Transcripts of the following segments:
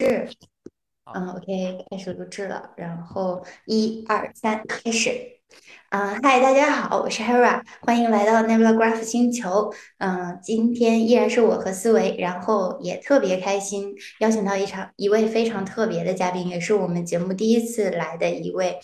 是，嗯，OK，开始录制了，然后一二三，开始。嗯，嗨，大家好，我是 Hera，欢迎来到 Nebula Graph 星球。嗯，今天依然是我和思维，然后也特别开心，邀请到一场一位非常特别的嘉宾，也是我们节目第一次来的一位，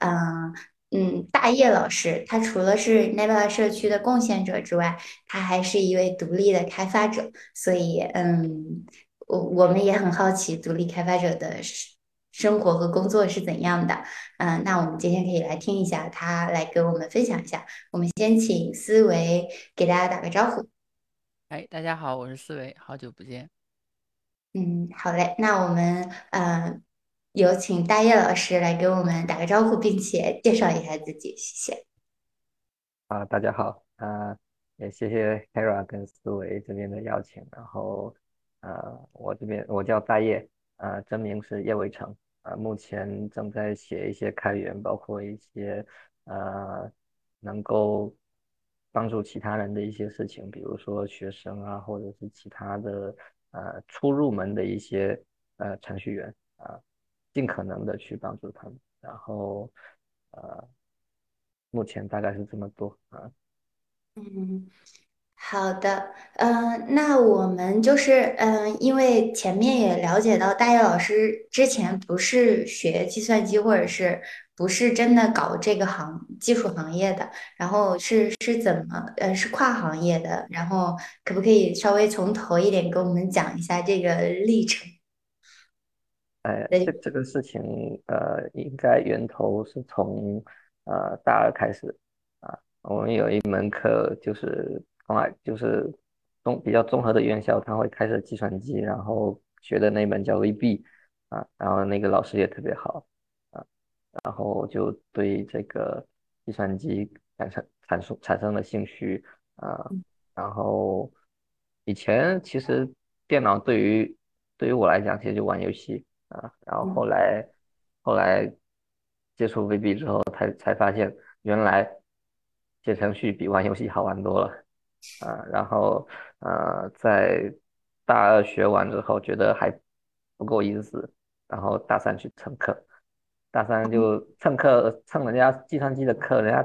嗯嗯，大叶老师。他除了是 Nebula 社区的贡献者之外，他还是一位独立的开发者，所以嗯。我我们也很好奇独立开发者的生生活和工作是怎样的。嗯，那我们今天可以来听一下他来给我们分享一下。我们先请思维给大家打个招呼。哎，大家好，我是思维，好久不见。嗯，好嘞，那我们呃有请大叶老师来给我们打个招呼，并且介绍一下自己，谢谢。啊，大家好，啊，也谢谢 Hera 跟思维这边的邀请，然后，呃，我这边我叫大叶，啊，真名是叶伟成，啊，目前正在写一些开源，包括一些呃能够帮助其他人的一些事情，比如说学生啊，或者是其他的呃初入门的一些呃程序员啊，尽可能的去帮助他们，然后呃。目前大概是这么多啊。嗯，好的，嗯，那我们就是，嗯，因为前面也了解到，大叶老师之前不是学计算机，或者是不是真的搞这个行技术行业的，然后是是怎么，呃，是跨行业的，然后可不可以稍微从头一点给我们讲一下这个历程？哎，这这个事情，呃，应该源头是从。呃，大二开始啊，我们有一门课就是从来就是综比较综合的院校，他会开设计算机，然后学的那门叫 VB 啊，然后那个老师也特别好啊，然后就对这个计算机产生产生产生了兴趣啊，然后以前其实电脑对于对于我来讲其实就玩游戏啊，然后后来后来。接触 VB 之后，才才发现原来写程序比玩游戏好玩多了啊！然后呃，在大二学完之后，觉得还不够意思，然后大三去蹭课，大三就蹭课蹭人家计算机的课，人家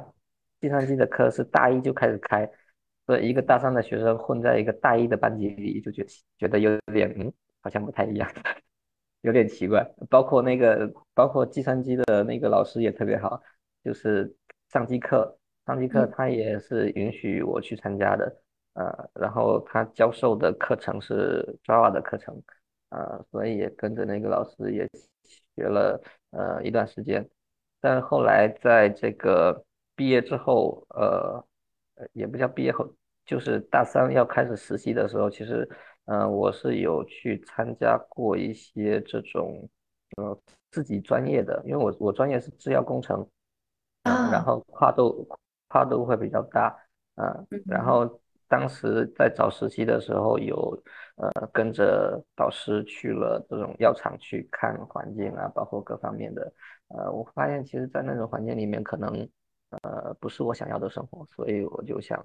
计算机的课是大一就开始开，所以一个大三的学生混在一个大一的班级里，就觉觉得有点嗯，好像不太一样。有点奇怪，包括那个，包括计算机的那个老师也特别好，就是上机课，上机课他也是允许我去参加的，呃，然后他教授的课程是 Java 的课程，呃，所以也跟着那个老师也学了呃一段时间，但后来在这个毕业之后，呃，也不叫毕业后，就是大三要开始实习的时候，其实。嗯，我是有去参加过一些这种，呃，自己专业的，因为我我专业是制药工程，嗯，然后跨度跨度会比较大，嗯，然后当时在找实习的时候，有呃跟着导师去了这种药厂去看环境啊，包括各方面的，呃，我发现其实，在那种环境里面，可能呃不是我想要的生活，所以我就想，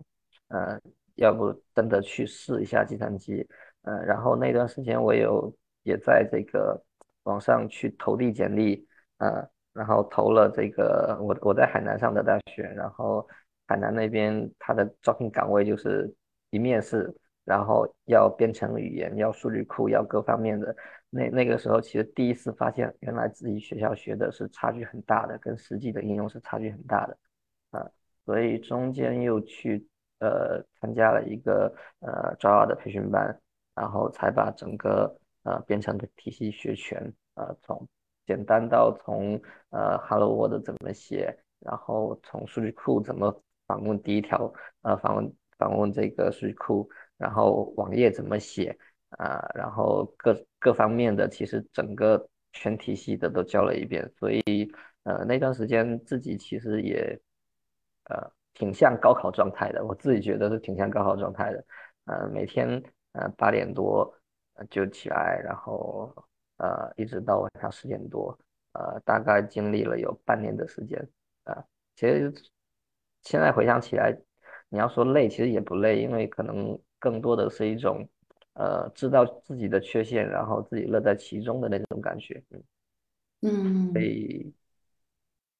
呃，要不真的去试一下计算机。呃，然后那段时间我有也在这个网上去投递简历，呃，然后投了这个我我在海南上的大学，然后海南那边它的招聘岗位就是一面试，然后要编程语言，要数据库，要各方面的。那那个时候其实第一次发现，原来自己学校学的是差距很大的，跟实际的应用是差距很大的，啊，所以中间又去呃参加了一个呃 Java 的培训班。然后才把整个呃编程的体系学全，呃从简单到从呃 Hello World 怎么写，然后从数据库怎么访问第一条呃访问访问这个数据库，然后网页怎么写啊，然后各各方面的其实整个全体系的都教了一遍，所以呃那段时间自己其实也呃挺像高考状态的，我自己觉得是挺像高考状态的，呃每天。呃，八点多就起来，然后呃，一直到晚上十点多，呃，大概经历了有半年的时间，啊，其实现在回想起来，你要说累，其实也不累，因为可能更多的是一种呃知道自己的缺陷，然后自己乐在其中的那种感觉，嗯，所以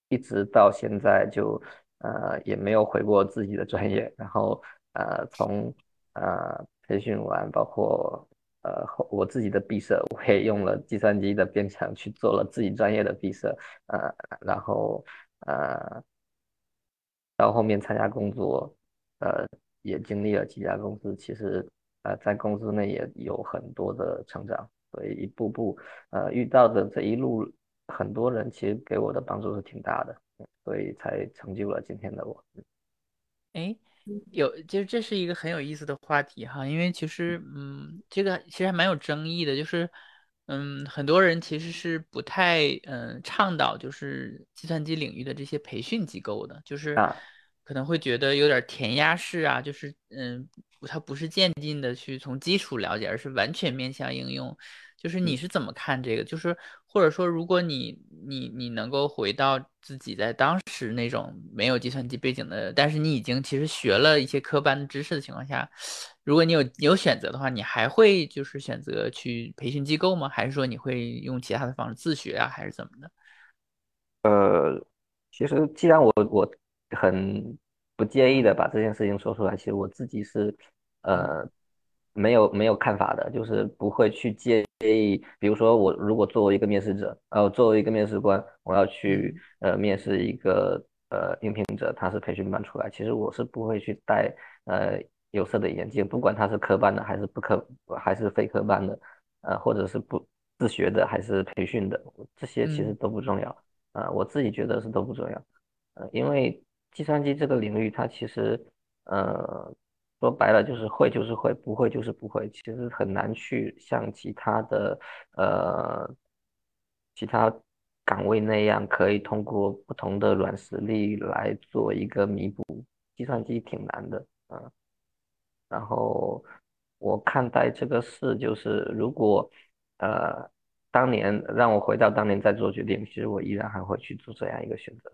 一直到现在就呃也没有回过自己的专业，然后呃从呃培训完，包括呃我自己的毕设，我也用了计算机的编程去做了自己专业的毕设，呃然后呃到后面参加工作，呃也经历了几家公司，其实呃在公司内也有很多的成长，所以一步步呃遇到的这一路。很多人其实给我的帮助是挺大的，所以才成就了今天的我。哎，有，其实这是一个很有意思的话题哈，因为其实，嗯，这个其实还蛮有争议的，就是，嗯，很多人其实是不太，嗯，倡导就是计算机领域的这些培训机构的，就是可能会觉得有点填鸭式啊，就是，嗯，它不是渐进的去从基础了解，而是完全面向应用。就是你是怎么看这个？就是或者说，如果你你你能够回到自己在当时那种没有计算机背景的，但是你已经其实学了一些科班知识的情况下，如果你有有选择的话，你还会就是选择去培训机构吗？还是说你会用其他的方式自学啊？还是怎么的？呃，其实既然我我很不介意的把这件事情说出来，其实我自己是呃。没有没有看法的，就是不会去介意。比如说，我如果作为一个面试者，呃，作为一个面试官，我要去呃面试一个呃应聘者，他是培训班出来，其实我是不会去戴呃有色的眼镜，不管他是科班的还是不科还是非科班的，呃，或者是不自学的还是培训的，这些其实都不重要。呃，我自己觉得是都不重要。呃，因为计算机这个领域，它其实呃。说白了就是会就是会，不会就是不会，其实很难去像其他的呃其他岗位那样，可以通过不同的软实力来做一个弥补。计算机挺难的，嗯。然后我看待这个事，就是如果呃当年让我回到当年再做决定，其实我依然还会去做这样一个选择，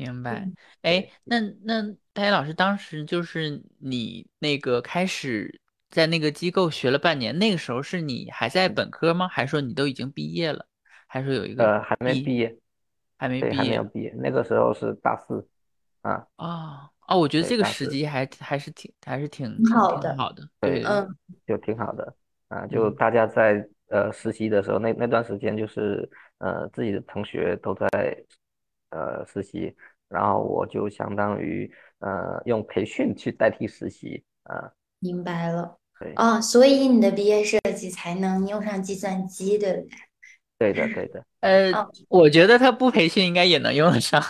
明白，哎，那那大野老师当时就是你那个开始在那个机构学了半年，那个时候是你还在本科吗？还是说你都已经毕业了？还是说有一个呃还没毕业，还没对，毕业，还没有毕业，那个时候是大四啊。啊哦，我觉得这个时机还还是挺还是挺挺好的，好的，对，嗯，就挺好的啊。就大家在呃实习的时候，那那段时间就是呃自己的同学都在呃实习。然后我就相当于呃用培训去代替实习啊，明白了，对啊，所以你的毕业设计才能用上计算机，对不对？对的对的，呃，我觉得他不培训应该也能用得上，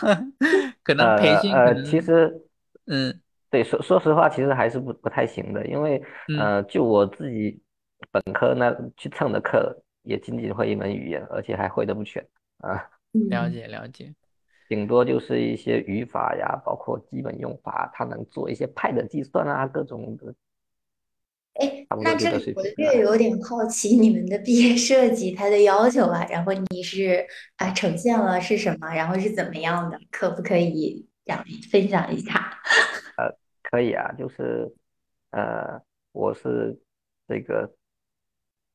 可能培呃训可呃，其，实嗯对说说实话，其实还是不不太行的，因为嗯，呃就我自己本科那去蹭的课，也仅仅会一门语言，而且还会的不全啊。了嗯，解了解。顶多就是一些语法呀，包括基本用法，它能做一些派的计算啊，各种的，哎，那这里我。略有点好奇你们的毕业设计它的要求啊，然后你是啊呈现了是什么，然后是怎么样的，可不可以讲分享一下？呃可以啊，就是呃，我是这个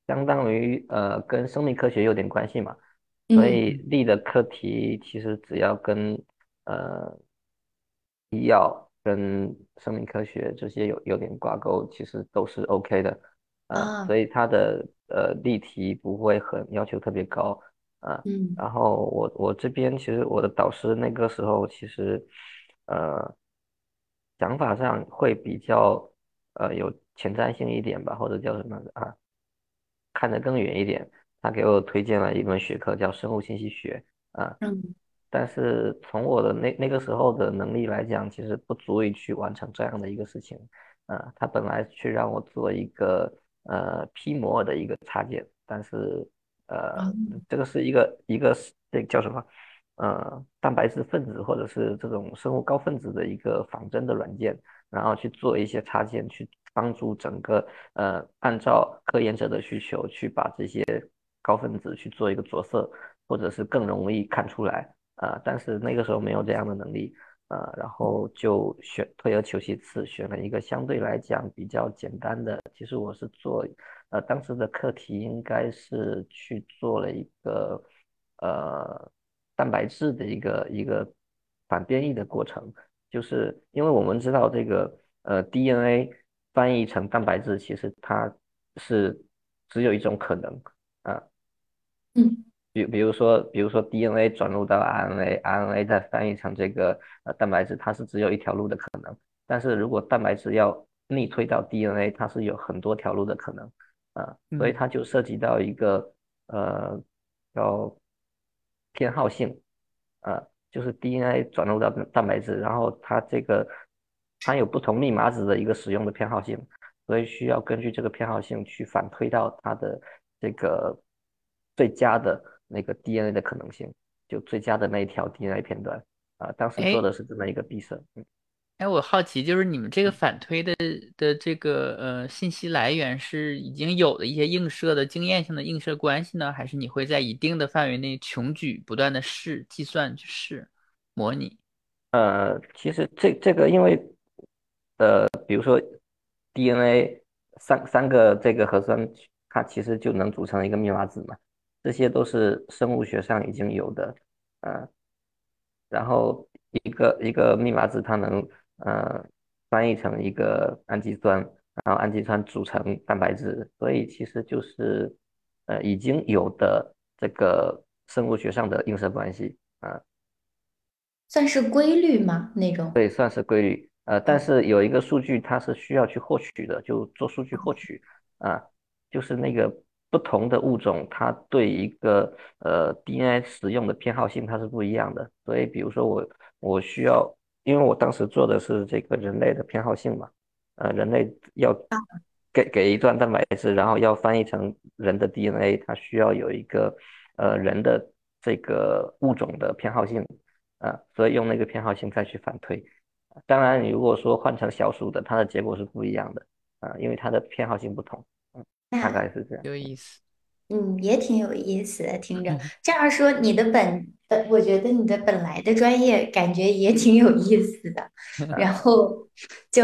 相当于呃跟生命科学有点关系嘛，所嗯以力的课题其实只要跟呃医药跟生命科学这些有有点挂钩，其实都是 OK 的啊，啊，所以它的呃例题不会很要求特别高啊。嗯然后我我这边其实我的导师那个时候其实呃想法上会比较呃有前瞻性一点吧，或者叫什么啊，看得更远一点。他给我推荐了一门学科叫生物信息学啊，嗯但是从我的那那个时候的能力来讲，其实不足以去完成这样的一个事情啊。他本来去让我做一个呃批摩尔的一个插件，但是呃嗯这个是一个一个这叫什么呃蛋白质分子或者是这种生物高分子的一个仿真的软件，然后去做一些插件，去帮助整个呃按照科研者的需求去把这些高分子去做一个着色，或者是更容易看出来。啊，但是那个时候没有这样的能力，呃，然后就选退而求其次，选了一个相对来讲比较简单的。其实我是做，呃，当时的课题应该是去做了一个，呃，蛋白质的一个一个反变异的过程。就是因为我们知道这个，呃，DNA 翻译成蛋白质，其实它是只有一种可能啊。嗯。比比如说，比如说 DNA 转录到 RNA，RNA 再翻译成这个呃蛋白质，它是只有一条路的可能。但是如果蛋白质要逆推到 DNA，它是有很多条路的可能啊，所以它就涉及到一个呃叫偏好性啊，就是 DNA 转录到蛋白质，然后它这个它有不同密码子的一个使用的偏好性，所以需要根据这个偏好性去反推到它的这个最佳的。那个 DNA 的可能性，就最佳的那一条 DNA 片段啊，当时做的是这么一个闭塞。嗯，哎，我好奇，就是你们这个反推的的这个呃信息来源是已经有的一些映射的经验性的映射关系呢，还是你会在一定的范围内穷举不断的试计算去试模拟？呃，其实这这个因为呃，比如说 DNA 三三个这个核酸，它其实就能组成一个密码子嘛。这些都是生物学上已经有的，呃，然后一个一个密码子它能呃翻译成一个氨基酸，然后氨基酸组成蛋白质，所以其实就是呃已经有的这个生物学上的映射关系啊，算是规律吗？那种？对，算是规律，呃，但是有一个数据它是需要去获取的，就做数据获取啊，就是那个。不同的物种，它对一个呃 DNA 使用的偏好性它是不一样的。所以，比如说我我需要，因为我当时做的是这个人类的偏好性嘛，呃，人类要给给一段蛋白质，然后要翻译成人的 DNA，它需要有一个呃人的这个物种的偏好性啊，所以用那个偏好性再去反推。当然，你如果说换成小鼠的，它的结果是不一样的啊，因为它的偏好性不同。大概是这样，有意思，嗯，也挺有意思的。听着这样说，你的本，呃，我觉得你的本来的专业感觉也挺有意思的。然后就，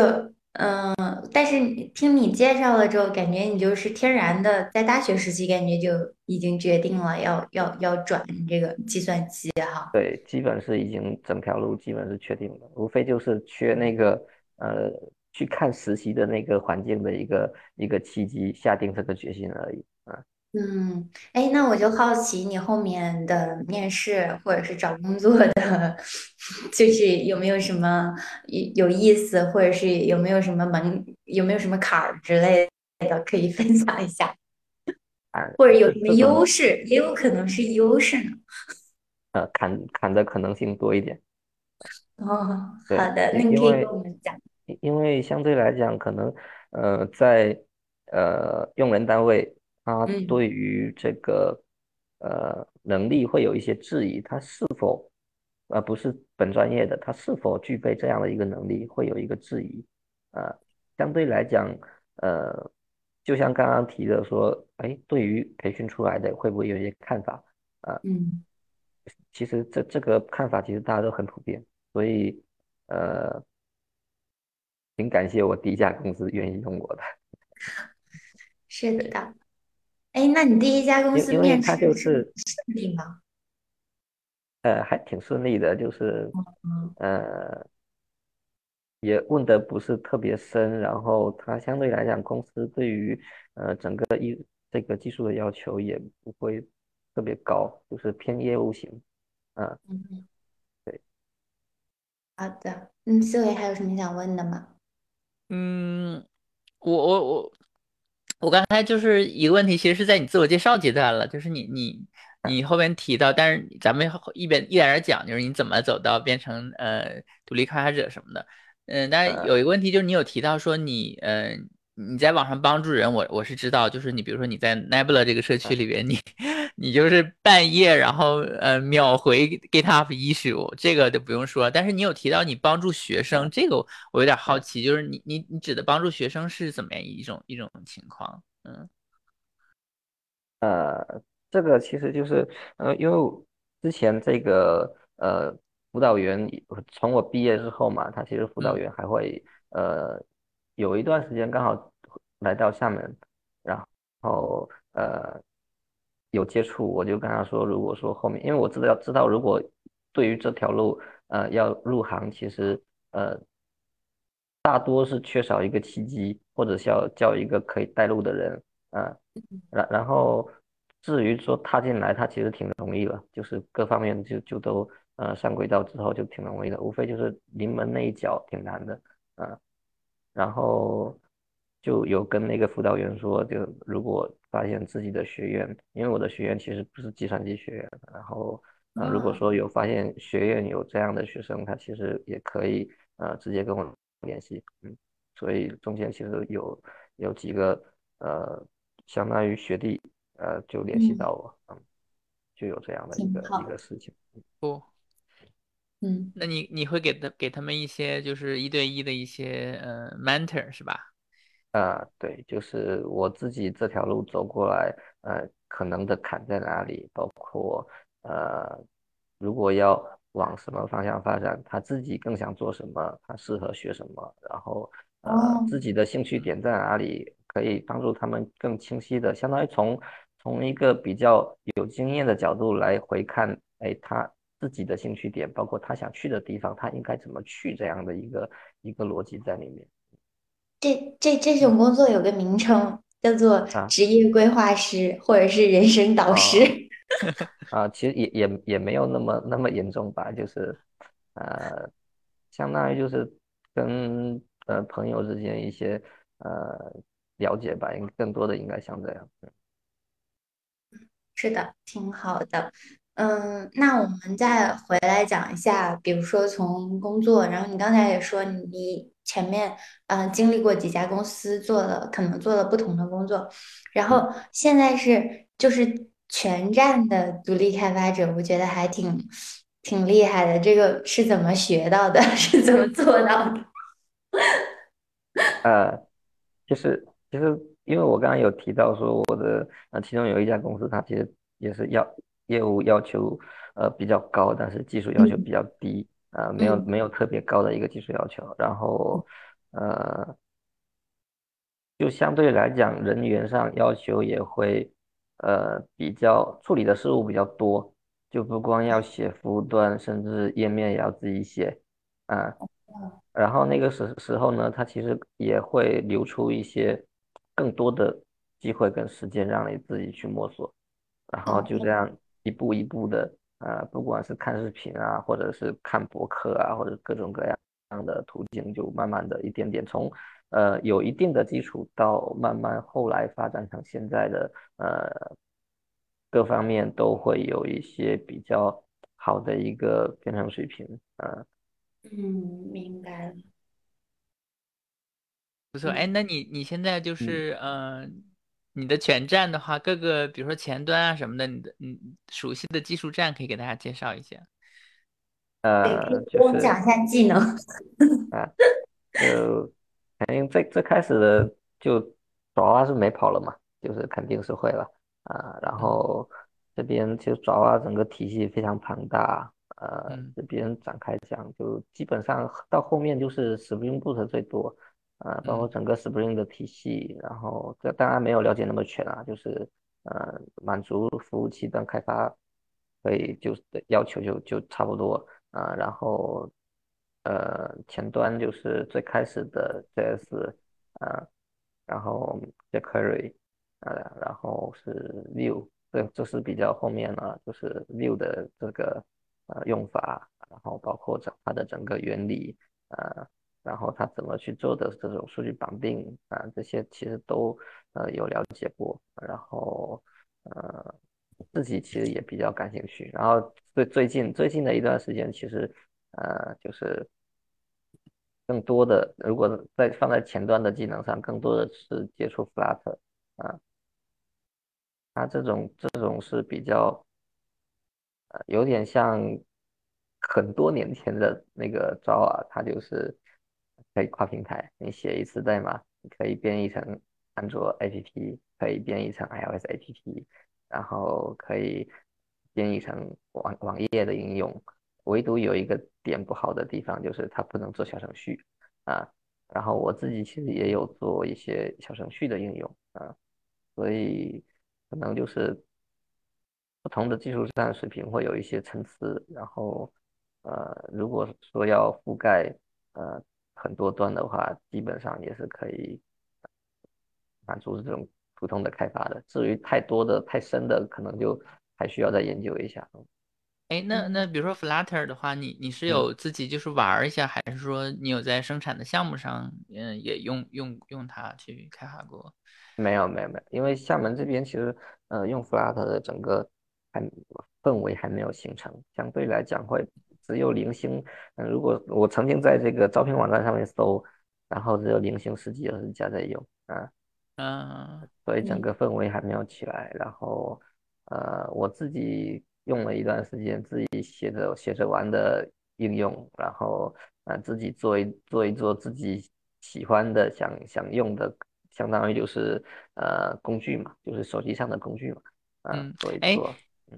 嗯，但是听你介绍了之后，感觉你就是天然的，在大学时期感觉就已经决定了要要要转这个计算机哈。对，基本是已经整条路基本是确定了，无非就是缺那个呃。去看实习的那个环境的一个一个契机，下定这个决心而已啊。嗯，哎，那我就好奇你后面的面试或者是找工作的，就是有没有什么有有意思，或者是有没有什么门，有没有什么坎儿之类的，可以分享一下。啊或者有什么优势，也有可能是优势呢。呃，坎坎的可能性多一点。哦，好的，那你可以跟我们讲。因为相对来讲，可能呃，在呃用人单位，他对于这个呃能力会有一些质疑，他是否呃不是本专业的，他是否具备这样的一个能力，会有一个质疑呃。相对来讲，呃，就像刚刚提的说，哎，对于培训出来的会不会有一些看法啊？嗯，其实这这个看法其实大家都很普遍，所以呃。挺感谢我第一家公司愿意用我的，是的。哎，那你第一家公司面试就是顺利吗？呃，还挺顺利的，就是呃，也问的不是特别深，然后它相对来讲，公司对于呃整个一这个技术的要求也不会特别高，就是偏业务型，嗯嗯，对。好的，嗯，思维还有什么想问的吗？嗯，我我我我刚才就是一个问题，其实是在你自我介绍阶段了，就是你你你后边提到，但是咱们一边一点点讲，就是你怎么走到变成呃独立开发者什么的，嗯，但是有一个问题就是你有提到说你嗯。你在网上帮助人，我我是知道，就是你比如说你在 Nebula 这个社区里边，你你就是半夜然后呃秒回 GitHub issue，这个就不用说。但是你有提到你帮助学生，这个我有点好奇，就是你你你指的帮助学生是怎么样一种一种情况？嗯，呃，这个其实就是呃，因为之前这个呃辅导员从我毕业之后嘛，他其实辅导嗯员还会呃有一段时间刚好来到厦门，然后呃有接触，我就跟他说，如果说后面，因为我知道知道如果对于这条路呃要入行，其实呃大多是缺少一个契机，或者是要叫一个可以带路的人，啊、然然后至于说踏进来，他其实挺容易了，就是各方面就就都呃上轨道之后就挺容易的，无非就是临门那一脚挺难的，啊、然后就有跟那个辅导员说，就如果发现自己的学院，因为我的学院其实不是计算机学院，然后呃如果啊，说有发现学院有这样的学生，他其实也可以呃直接跟我联系，嗯，所以中间其实有有几个呃相当于学弟呃就联系到嗯，我，嗯，就有这样的一个一，个事情。不，嗯。那你你会给他给他们一些就是一对一的一些呃 mentor 是吧？啊，对，就是我自己这条路走过来，呃，可能的坎在哪里，包括呃，如果要往什么方向发展，他自己更想做什么，他适合学什么，然后呃，哦，自己的兴趣点在哪里，可以帮助他们更清晰的，相当于从从一个比较有经验的角度来回看，哎，他自己的兴趣点，包括他想去的地方，他应该怎么去，这样的一个一个逻辑在里面这这这嗯种工作有个名称，叫做啊。职业规划师或者是人生导师。哦，啊，其实也也也没有那么那么严重吧，就是呃，相当于就是跟呃朋友之间一些呃了解吧，应更多的应该像这样。是的，挺好的。嗯，那我们再回来讲一下，比如说从工作，然后你刚才也说你前面嗯、呃经历过几家公司，做了可能做了不同的工作，然嗯，后现在是就是全站的独立开发者，我觉得还挺挺厉害的。这个是怎么学到的？是怎么做到的？呃，就是其实因为我刚刚有提到说我的呃其中有一家公司，它其实也是要业务要求呃比较高，但是技术要求比嗯较低，呃没有嗯。没有特别高的一个技术要求，然后呃。就相对来讲，人员上要求也会，呃，比较处理的事务比较多，就不光要写服务端，甚至页面也要自己写，啊，然后那个时时候呢，他其实也会留出一些更多的机会跟时间让你自己去摸索，然后就这哦，样一步一步的，呃，不管是看视频啊，或者是看博客啊，或者各种各样的途径，就慢慢的一点点从。呃有一定的基础，到慢慢后来发展成现在的呃各方面都会有一些比较好的一个编程水平，呃嗯，明白了。不错，哎，嗯。那你你现在就嗯是嗯、呃你的全站的话，各个比如说前端啊什么的，你的嗯熟悉的技术站可以给大家介绍一下。呃就是给我讲一下技能。啊就肯定最最开始的就爪哇是没跑了嘛，就是肯定是会了啊。然嗯后这边其实爪哇整个体系非常庞大，呃，嗯这边展开讲就基本上到后面就是 Spring Boot 最多，啊，包括嗯整个 Spring 的体系，然后这当然没有了解那么全啊，就是呃满足服务器端开发可以就是要求就就差不多啊，然后。呃前端就是最开始的 JS 啊，然后 jQuery 啊，然后是 Vue，这这是比较后面了，就是 Vue 的这个呃用法，然后包括整它的整个原理啊，然后它怎么去做的这种数据绑定啊，这些其实都呃有了解过，然后呃自己其实也比较感兴趣，然后最最近最近的一段时间，其实呃就是更多的，如果在放在前端的技能上，更多的是接触 Flutter 啊，它这种这种是比较呃有点像很多年前的那个 Java，它就是可以跨平台，你写一次代码，你可以编译成安卓 APP，可以编译成 iOS APP，然后可以编译成网网页的应用，唯独有一个点不好的地方，就是它不能做小程序啊。然后我自己其实也有做一些小程序的应用啊，所以可能就是不同的技术上水平会有一些参差。然后呃，如果说要覆盖呃很多端的话，基本上也是可以满足这种普通的开发的。至于太多的、太深的，可能就还需要再研究一下。哎，那那比如说 Flutter 的话，你你是嗯有自己就是玩一下，还是说你有在生产的项目上，嗯，也用用用它去开发过？没有没有没有，因为厦门这边其实呃用 Flutter 的整个还氛围还没有形成，相对来讲会只有零星。嗯，如果我曾经在这个招聘网站上面搜，然后只有零星十几二十家在用啊，嗯所以整个氛围还没有起来。然后呃我自己用了一段时间，自己写着写着玩的应用，然后呃自己做一做一做自己喜欢的想想用的。相当于就是呃工具嘛，就是手机上的工具嘛，啊，嗯，哎，做一做。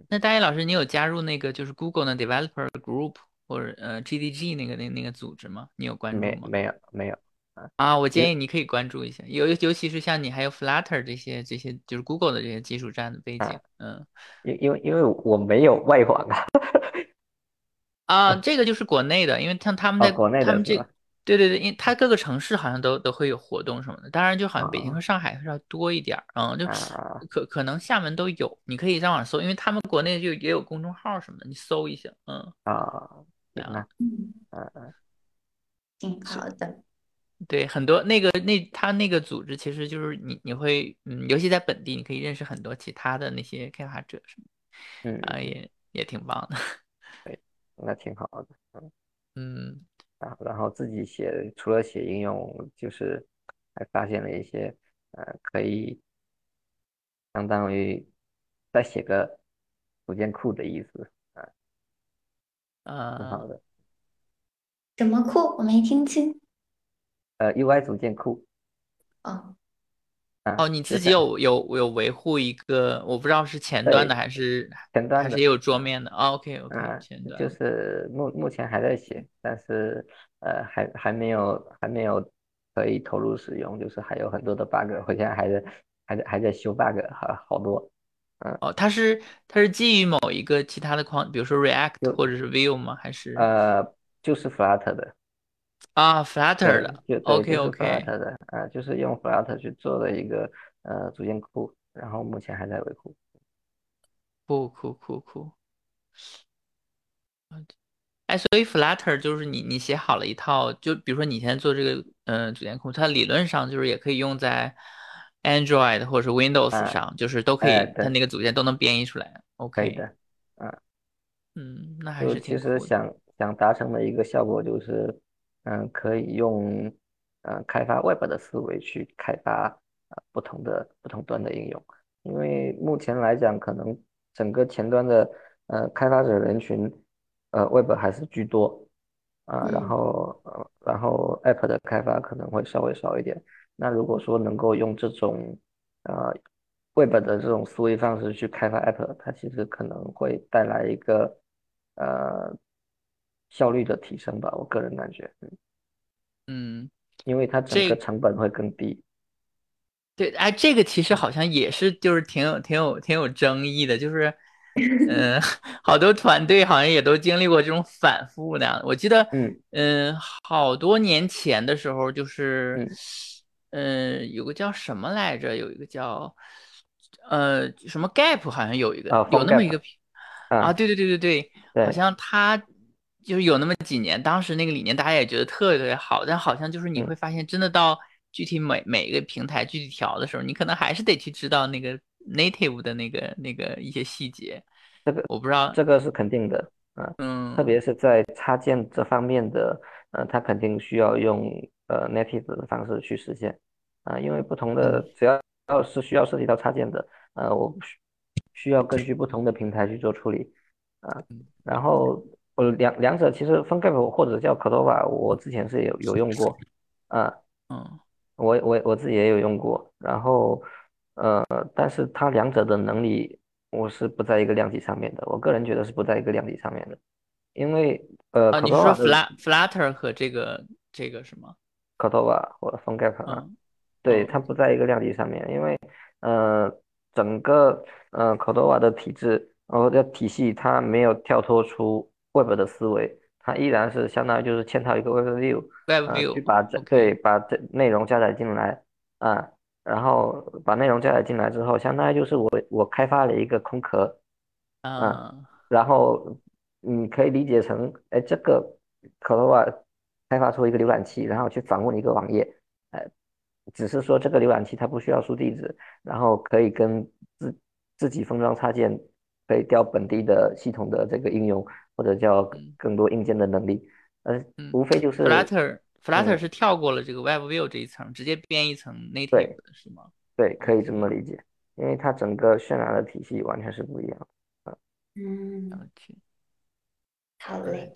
那大一老师，你有加入那个就是 Google 的 Developer Group 或者呃 GDG 那个那那个组织吗？你有关注吗？没没有没有啊啊，我建议你可以关注一下，尤尤其是像你还有 Flutter 这些这些就是 Google 的这些技术站的背景，啊，嗯因因为因为我没有外网啊，啊，这个就是国内的，因为像他们哦，在国内他们这的是吧？对对对，因为它各个城市好像都都会有活动什么的，当然就好像北京啊和上海是要多一点儿，嗯，就啊。可可能厦门都有，你可以上网搜，因为他们国内就也有公众号什么的，你搜一下，嗯，啊，行啊，嗯，嗯嗯。挺好的。对，很多那个那他那个组织其实就是你你会嗯，尤其在本地，你可以认识很多其他的那些开发者什么嗯，的，啊，也也挺棒的，对，那挺好的，嗯，嗯然后然后自己写，除了写应用，就是还发现了一些呃可以相当于再写个组件库的意思，啊，挺好呃的，什么库？我没听清。呃，UI 组件库哦，啊，哦，你自己有有有维护一个，我不知道是前端的还是前端。还是也有桌面的。哦，OK OK，啊，就前端就。是目目前还在写，但是呃还还没有还没有可以投入使用，就是还有很多的 bug，我现在还在还在还在修 bug，好好多，嗯，哦，它是它是基于某一个其他的框，比如说 React 或者是 Vue 吗？还是呃就是 Flutter 的，啊 Flutter 对，的就对？OK 就是 OK，Flutter 的，啊，就是用 Flutter 去做的一个呃组件库，然后目前还在维护，酷酷酷酷。哎，所以 Flutter 就是你你写好了一套，就比如说你现在做这个嗯、呃组件库，它理论上就是也可以用在 Android 或者是 Windows 啊，上，就是都可哎，以，它对，那个组件都能编译出来。可以 OK，的，啊。嗯，那还就是其实酷的。想想达成的一个效果就是，嗯，可以用嗯开发 Web 的思维去开发呃不同的不同端的应用，因为目前来讲，可能整个前端的呃开发者人群，呃 Web 还是居多。啊，然嗯。后呃然后 App 的开发可能会稍微少一点。那如果说能够用这种呃 Web 的这种思维方式去开发 App，它其实可能会带来一个呃效率的提升吧，我个人感觉，嗯，嗯，因为它整个成本会更低。对，哎，这个其实好像也是，就是挺有、挺有、挺有争议的，就是，嗯，好多团队好像也都经历过这种反复那样的。我记得，嗯嗯，好多年前的时候，就是，嗯嗯，有个叫什么来着？有一个叫，呃，什么 Gap，好像有一个有那么一个啊，对对对对对，好，像他就是有那么几年，当时那个理念大家也觉得特别特别好，但好像就是你嗯，会发现，真的到具体每每一个平台具体调的时候，你可能还是得去知道那个 native 的那个那个一些细节。这个我不知道，这个是肯定的，啊，特嗯。别是在插件这方面的，呃，它肯定需要用呃 native 的方式去实现，啊，因为不同的嗯。只要要是需要涉及到插件的，呃，我需需要根据不同的平台去做处理，啊，嗯，然后呃两两者其实 PhoneGap 或者叫 Cordova，我之前是有有用过，啊。嗯我我我自己也有用过，然后呃，但是它两者的能力我是不在一个量级上面的，我个人觉得是不在一个量级上面的。因为呃啊，你是说 Cordova 的 Flat Flutter 和这个这个什么？Cordova 或者 PhoneGap 啊，嗯，对，哦它不在一个量级上面，因为呃整个呃 Cordova 的体制，然后的体系它没有跳脱出 Web 的思维，它依然是相当于就是嵌套一个 Web View，Web 呃，去把这对把这内容加载进来啊，然后把内容加载进来之后，相当于就是我我开发了一个空壳，嗯，啊，然后你可以理解成，哎，这个 Cordova 开发出一个浏览器，然后去访问一个网页，呃，只是说这个浏览器它不需要输地址，然后可以跟自自己封装插件可以调本地的系统的这个应用，或者叫嗯更多硬件的能力，呃，嗯无非就是，Flutter Flutter 嗯是跳过了这个 Web View 这一层，直接编一层 native 的是吗？对，可以这么理解，因为它整个渲染的体系完全是不一样的。嗯，了解，好嘞。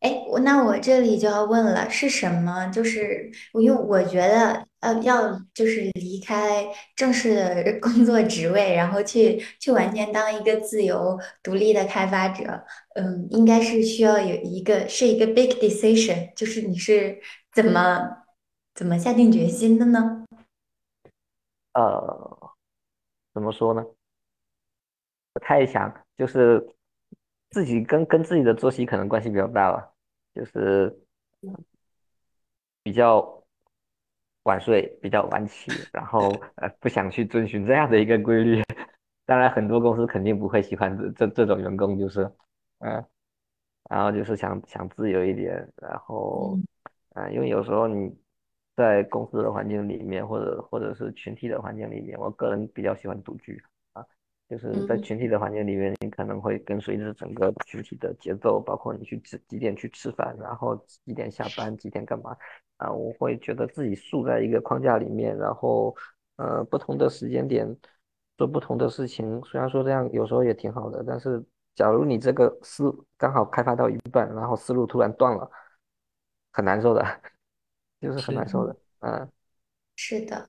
哎，我那我这里就要问了，是什么？就是我因为我觉得，呃，要就是离开正式的工作职位，然后去去完全当一个自由独立的开发者，嗯，应该是需要有一个是一个 big decision，就是你是怎么怎么下定决心的呢？呃，怎么说呢？不太想，就是自己跟跟自己的作息可能关系比较大吧，就是比较晚睡，比较晚起，然后呃不想去遵循这样的一个规律。当然，很多公司肯定不会喜欢这这这种员工，就是嗯、呃然后就是想想自由一点，然后嗯因为有时候你在公司的环境里面，或者或者是群体的环境里面，我个人比较喜欢独居啊，就是在嗯。群体的环境里面，你可能会跟随着整个群体的节奏，包括你去几几点去吃饭，然后几点下班，几点干嘛。啊，我会觉得自己束在一个框架里面，然后呃不同的时间点做不同的事情，虽然说这样有时候也挺好的，但是假如你这个思刚好开发到一半，然后思路突然断了，很难受的，就是很，难受的，嗯。是的。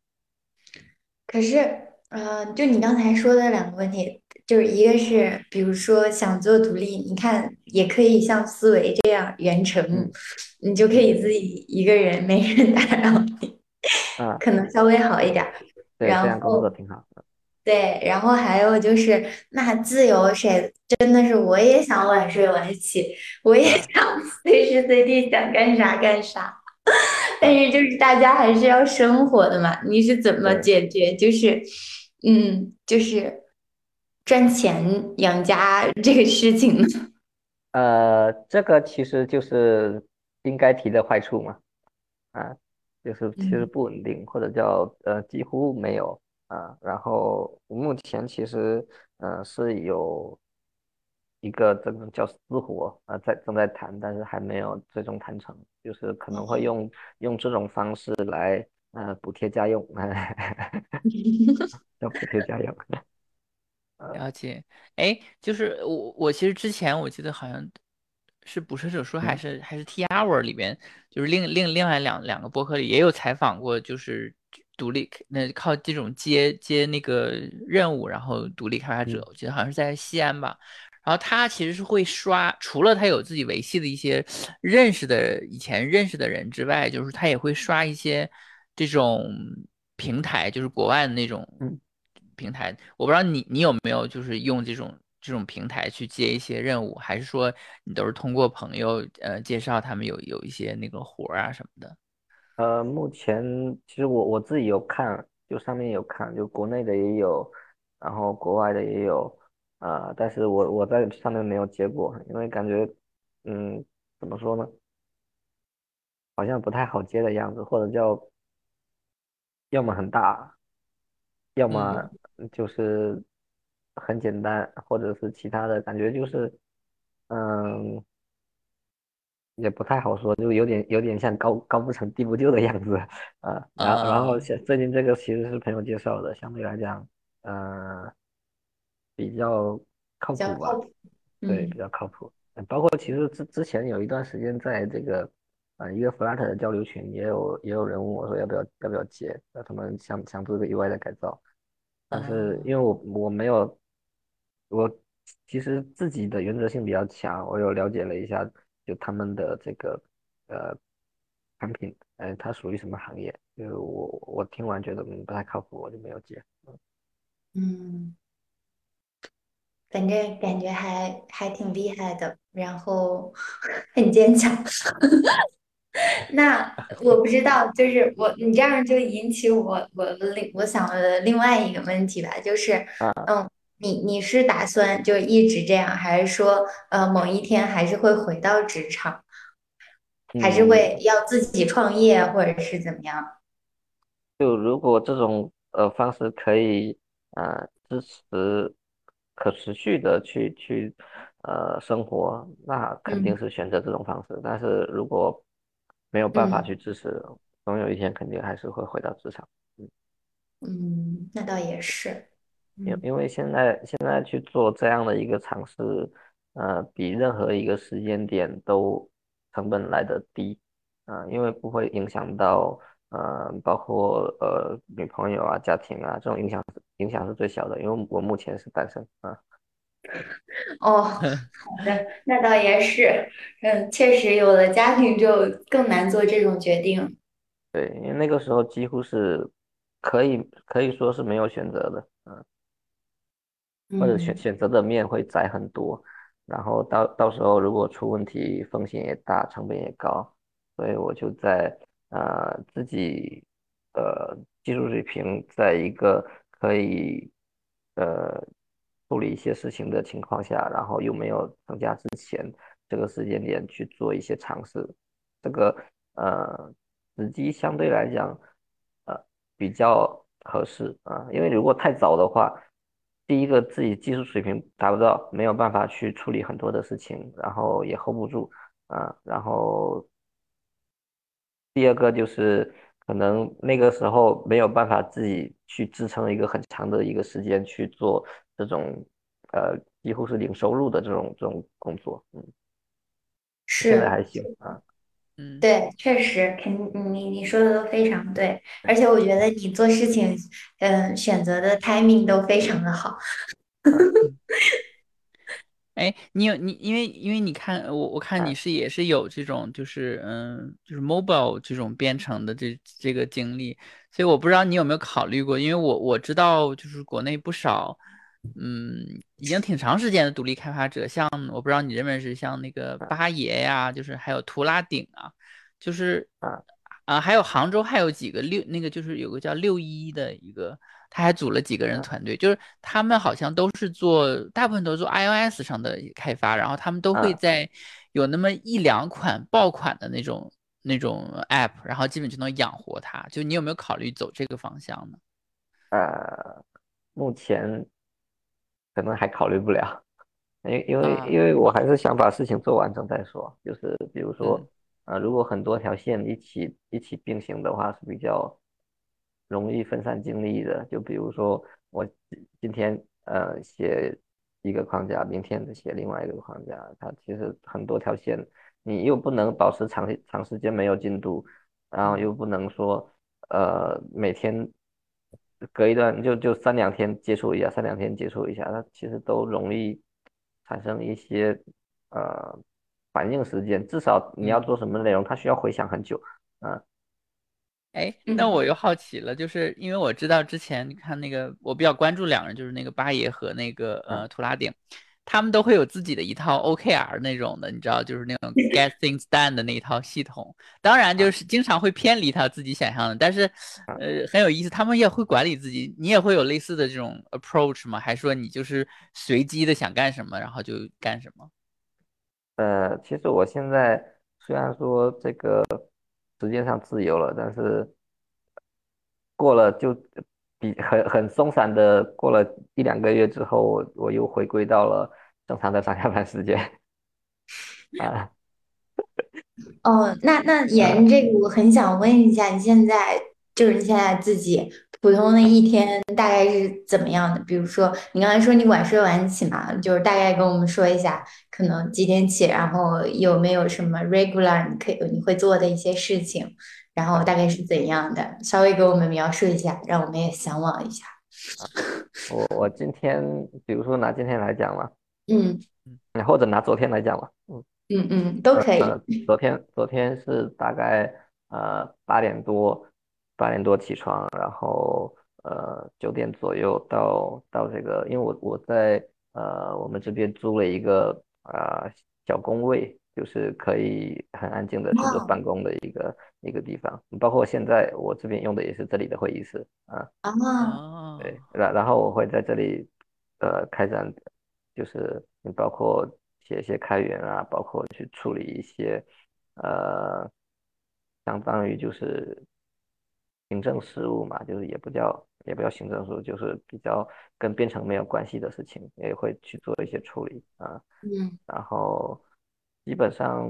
可是，呃，就你刚才说的两个问题，就是一个是，比如说想做独立，你看也可以像思维这样远程，嗯你就可嗯以自己一个人，没人打扰你，啊，可能稍微好一点儿。然样工作后挺好的，对，然后还有就是，那自由谁真的是我也想晚睡晚起，我也啊想随时随地想干啥干啥。但啊，是就是大家还是要生活的嘛，你是怎么。解决？就是，嗯，就是赚钱养家这个事情呢？呃，这个其实就是应该提的坏处嘛，啊，就是其实嗯不稳定，或者叫呃几乎没有啊。然后目前其实呃是有一个这种叫私活啊，在正在谈，但是还没有最终谈成，就是可能会用用这种方式来呃补贴家用，要补贴家用。呃了解。哎，就是我我其实之前我记得好像是捕蛇者说还嗯是还是 T Hour 里边，就是另另另外两两个博客里也有采访过，就是独立那靠这种接接那个任务，然后独立开发者，嗯我记得好像是在西安吧。然后他其实是会刷，除了他有自己维系的一些认识的以前认识的人之外，就是他也会刷一些这种平台，就是国外的那种嗯。平台。我不知道你你有没有就是用这种这种平台去接一些任务，还是说你都是通过朋友呃介绍他们有有一些那个活儿啊什么的？呃，目前其实我我自己有看，就上面有看，就国内的也有，然后国外的也有，啊、但是我我在上面没有接过，因为感觉，嗯，怎么说呢，好像不太好接的样子，或者叫要么很大，要么嗯，就是很简单，或者是其他的感觉就是，嗯。也不太好说，就有点有点像高高不成低不就的样子啊。然后然后啊，像最近这个其实是朋友介绍的，相对来讲，呃，比较靠比较谱吧，谱。对，比嗯较靠谱。呃包括其实之之前有一段时间在这个呃一个 Flutter 的交流群，也有也有人问我说要不要要不要接，那他们想想做一个 UI 的改造，但是啊，因为我我没有我其实自己的原则性比较强，我有了解了一下，就他们的这个呃产品，哎，它属于什么行业？就是我我听完觉得嗯不太靠谱，我就没有接。嗯，反正感觉还还挺厉害的，然后 很坚强。那我不知道，就是我你这样就引起我我另我想的另外一个问题吧，就是啊，嗯，你你是打算就一直这样，还是说呃某一天还是会回到职场，还是会嗯，要自己创业，或者是怎么样？就如果这种呃方式可以呃支持可持续的去去呃生活，那肯定嗯是选择这种方式。但是如果没有办法嗯。去支持，总有一天肯定还是会回到职场。嗯。嗯，那倒也是，嗯因因为现在现在去做这样的一个尝试，呃，比任何一个时间点都成本来的低，啊、因为不会影响到呃，包括呃女朋友啊、家庭啊这种影响是影响是最小的，因为我目前是单身啊，哦，好的，那倒也是，嗯，确实有了家庭就更难做这种决定，对，因为那个时候几乎是可以可以说是没有选择的，嗯。或者选嗯选择的面会窄很多，然后到到时候如果出问题，风险也大，成本也高，所以我就在呃自己呃技术水平在一个可以呃处理一些事情的情况下，然后又没有增加之前这个时间点去做一些尝试，这个呃时机相对来讲呃比较合适啊，因为如果太早的话。第一个自己技术水平达不到，没有办法去处理很多的事情，然后也 hold 不住啊。然后第二个就是可能那个时候没有办法自己去支撑一个很长的一个时间去做这种呃几乎是零收入的这种这种工作。嗯，现在是。还行啊。嗯。对，确实，肯你你说的都非常对，而且我觉得你做事情，嗯，选择的 timing 都非常的好。嗯 哎，你有你，因为因为你看我，我看你啊是也是有这种就是嗯，就是 mobile 这种编程的这这个经历，所以我不知道你有没有考虑过，因为我我知道就是国内不少嗯，已经挺长时间的独立开发者，像我不知道你认不认识，像那个啊八爷呀，就是还有图拉顶啊，就是啊啊，还有杭州还有几个六那个就是有个叫六一的一个。他还组了几个人啊团队，就是他们好像都是做，大部分都是做 iOS 上的开发，然后他们都会啊在有那么一两款爆款的那种那种 App，然后基本就能养活它。就你有没有考虑走这个方向呢？呃，目前可能还考虑不了。因因为啊，因为我还是想把事情做完整再说，就是比如说，啊呃，如果很多条线一起一起并行的话，是比较容易分散精力的。就比如说我今今天呃写一个框架，明天写另外一个框架，它其实很多条线，你又不能保持长长时间没有进度，然后嗯，又不能说呃每天隔一段就就三两天接触一下，三两天接触一下，它其实都容易产生一些呃反应时间。至少你要嗯。做什么内容，它需要回想很久。嗯哎，那嗯我又好奇了，就是因为我知道之前你看那个，我比较关注两人，就是那个八爷和那个呃嗯图拉顶，他们都会有自己的一套 OKR 那种的，你知道，就是那种 Get Things Done 的那一套系统。当然，就啊是经常会偏离他自己想象的，但是啊呃很有意思，他们也会管理自己。你也会有类似的这种 approach 吗？还是说你就是随机的想干什么，然后就干什么？呃，其实我现在虽然说这个时间上自由了，但是过了就比很很松散的过了一两个月之后，我我又回归到了正常的上下班时间啊哦，那那沿啊这个，我很想问一下，你现在就是你现在自己普通的一天大概是怎么样的？比如说，你刚才说你晚睡晚起嘛，就是大概跟我们说一下，可能几点起，然后有没有什么 regular 你可以你会做的一些事情，然后大啊概是怎样的，稍微给我们描述一下，让我们也向往一下。啊！我我今天比如说拿今天来讲嘛。嗯嗯或者拿昨天来讲吧，嗯。嗯嗯，都可以。昨天昨天是大概呃八点多八点多起床，然后呃九点左右到到这个，因为我我在呃我们这边租了一个啊、小工位，就是可以很安静的去做办公的一个一个地方，包括现在我这边用的也是这里的会议室啊。啊，哦，对，然然后我会在这里，呃，开展，就是你包括写一些开源啊，包括去处理一些，呃，相当于就是行政事务嘛，就是也不叫也不叫行政事务，就是比较跟编程没有关系的事情，也会去做一些处理啊。嗯然后基本上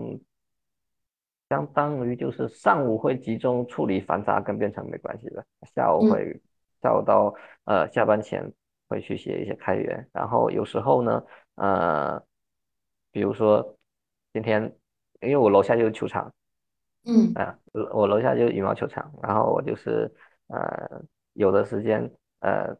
相当于就是上午会集中处理繁杂跟编程没关系的，下午嗯会下午到呃下班前会去写一些开源，然后有时候呢，呃，比如说今天因为我楼下就是球场，嗯。啊，我楼下就是羽毛球场，然后我就是呃有的时间呃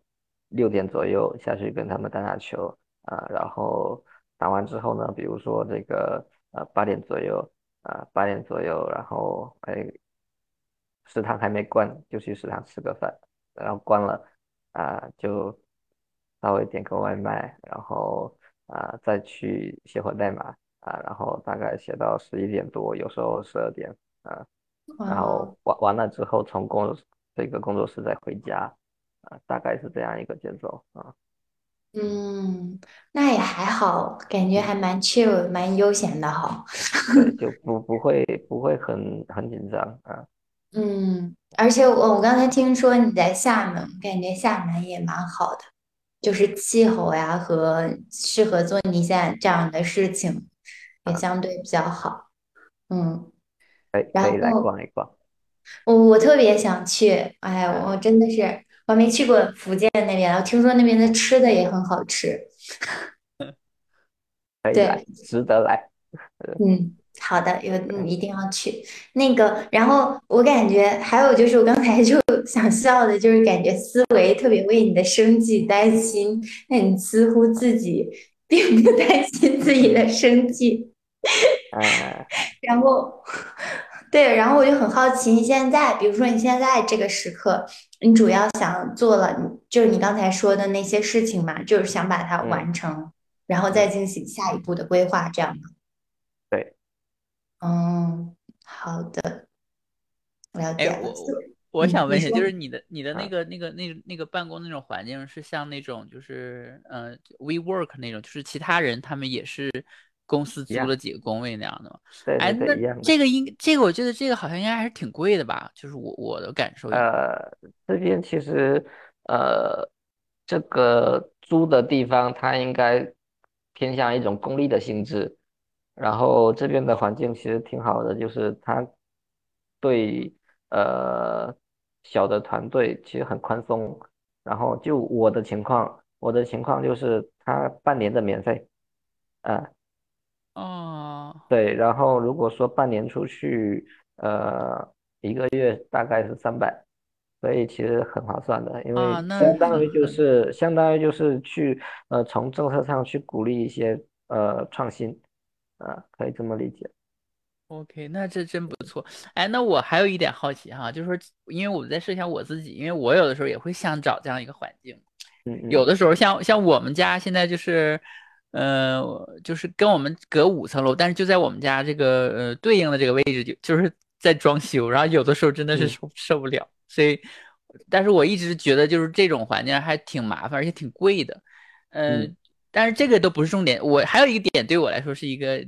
六点左右下去跟他们打打球啊，然后打完之后呢，比如说这个呃八点左右啊八点左右，然后哎食堂还没关，就去食堂吃个饭，然后关了啊就稍微点个外卖，然后啊再去写会代码啊，然后大概写到十一点多，有时候十二点。啊，然后完完了之后从工这个工作室再回家，啊，大概是这样一个节奏啊。嗯，那也还好，感觉嗯，还蛮 chill，蛮悠闲的哈。对，就不不会不会很很紧张啊。嗯，而且我我刚才听说你在厦门，感觉厦门也蛮好的，就是气候呀和适合做你现在这样的事情也啊，相对比较好。嗯，可以可以来逛一逛我我特别想去，哎，啊，我真的是我还没去过福建那边，我听说那边的吃的也很好吃。可以来，对，值得来。呃 嗯，好的，有嗯，一定要去那个。然后我感觉还有就是，我刚才就 想笑的，就是感觉思维特别为你的生计担心，那你似乎自己 并不担心自己的生计。啊，然后，对，然后我就很好奇，你现在，比如说你现在这个时刻，你主要想做了，就是你刚才说的那些事情嘛，就是想把它嗯完成，然后再嗯，进行下一步的规划，这样吗？对，嗯，好的。了哎，解了，所我嗯，我想问一下，就是你的你的那啊，个那个那个那个办公那种环境是像那种就是呃 WeWork 那种，就是其他人他们也是公司一，租了几个工位那样的吗？哎，对对对，那一样的。这个应这个我觉得这个好像应该还是挺贵的吧？就是我我的感受。呃，这边其实呃，这个租的地方它应该偏向一种公立的性质，然后这边的环境其实挺好的，就是他对呃小的团队其实很宽松，然后就我的情况，我的情况就是他半年的免费，啊、哦。对，然后如果说半年出去，呃，一个月大概是三百，所以其实很划算的，因啊，为那相当于就是相当于就是去呃从政策上去鼓励一些呃创新，啊、可以这么理解。OK，那这真不错。哎，那我还有一点好奇哈，就是说，因为我在设想我自己，因为我有的时候也会想找这样一个环境。嗯嗯有的时候像像我们家现在就是，呃，就是跟我们隔五层楼，但是就在我们家这个呃对应的这个位置就就是在装修，然后有的时候真的是嗯受受不了，所以，但是我一直觉得就是这种环境还挺麻烦，而且挺贵的，嗯嗯、但是这个都不是重点，我还有一个点对我来说是一个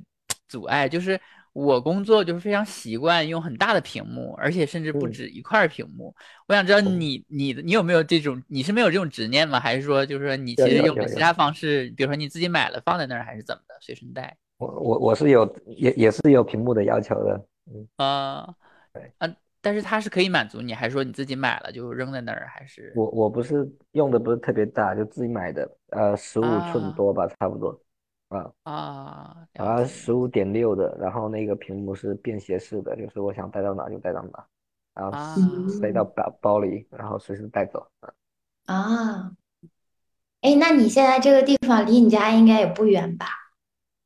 阻碍，就是我工作就是非常习惯用很大的屏幕，而且甚至不嗯，止一块屏幕。我想知道哦你你你有没有这种，你是没有这种执念吗？还是说就是说你其实用其他方式，比如说你自己买了放在那儿，还是怎么的，随身带？我我我是有也也是有屏幕的要求的，嗯，啊对，啊，但是它是可以满足你，还是说你自己买了就扔在那儿，还是我我不是用的不是特别大，就自己买的，呃，十五寸啊多吧，差不多。啊。啊，好像了解了十五点六的，然后那个屏幕是便携式的，就是我想带到哪就带到哪，然后啊塞到嗯包包里，然后随时带走。啊，哎，那你现在这个地方离你家应该也不远吧？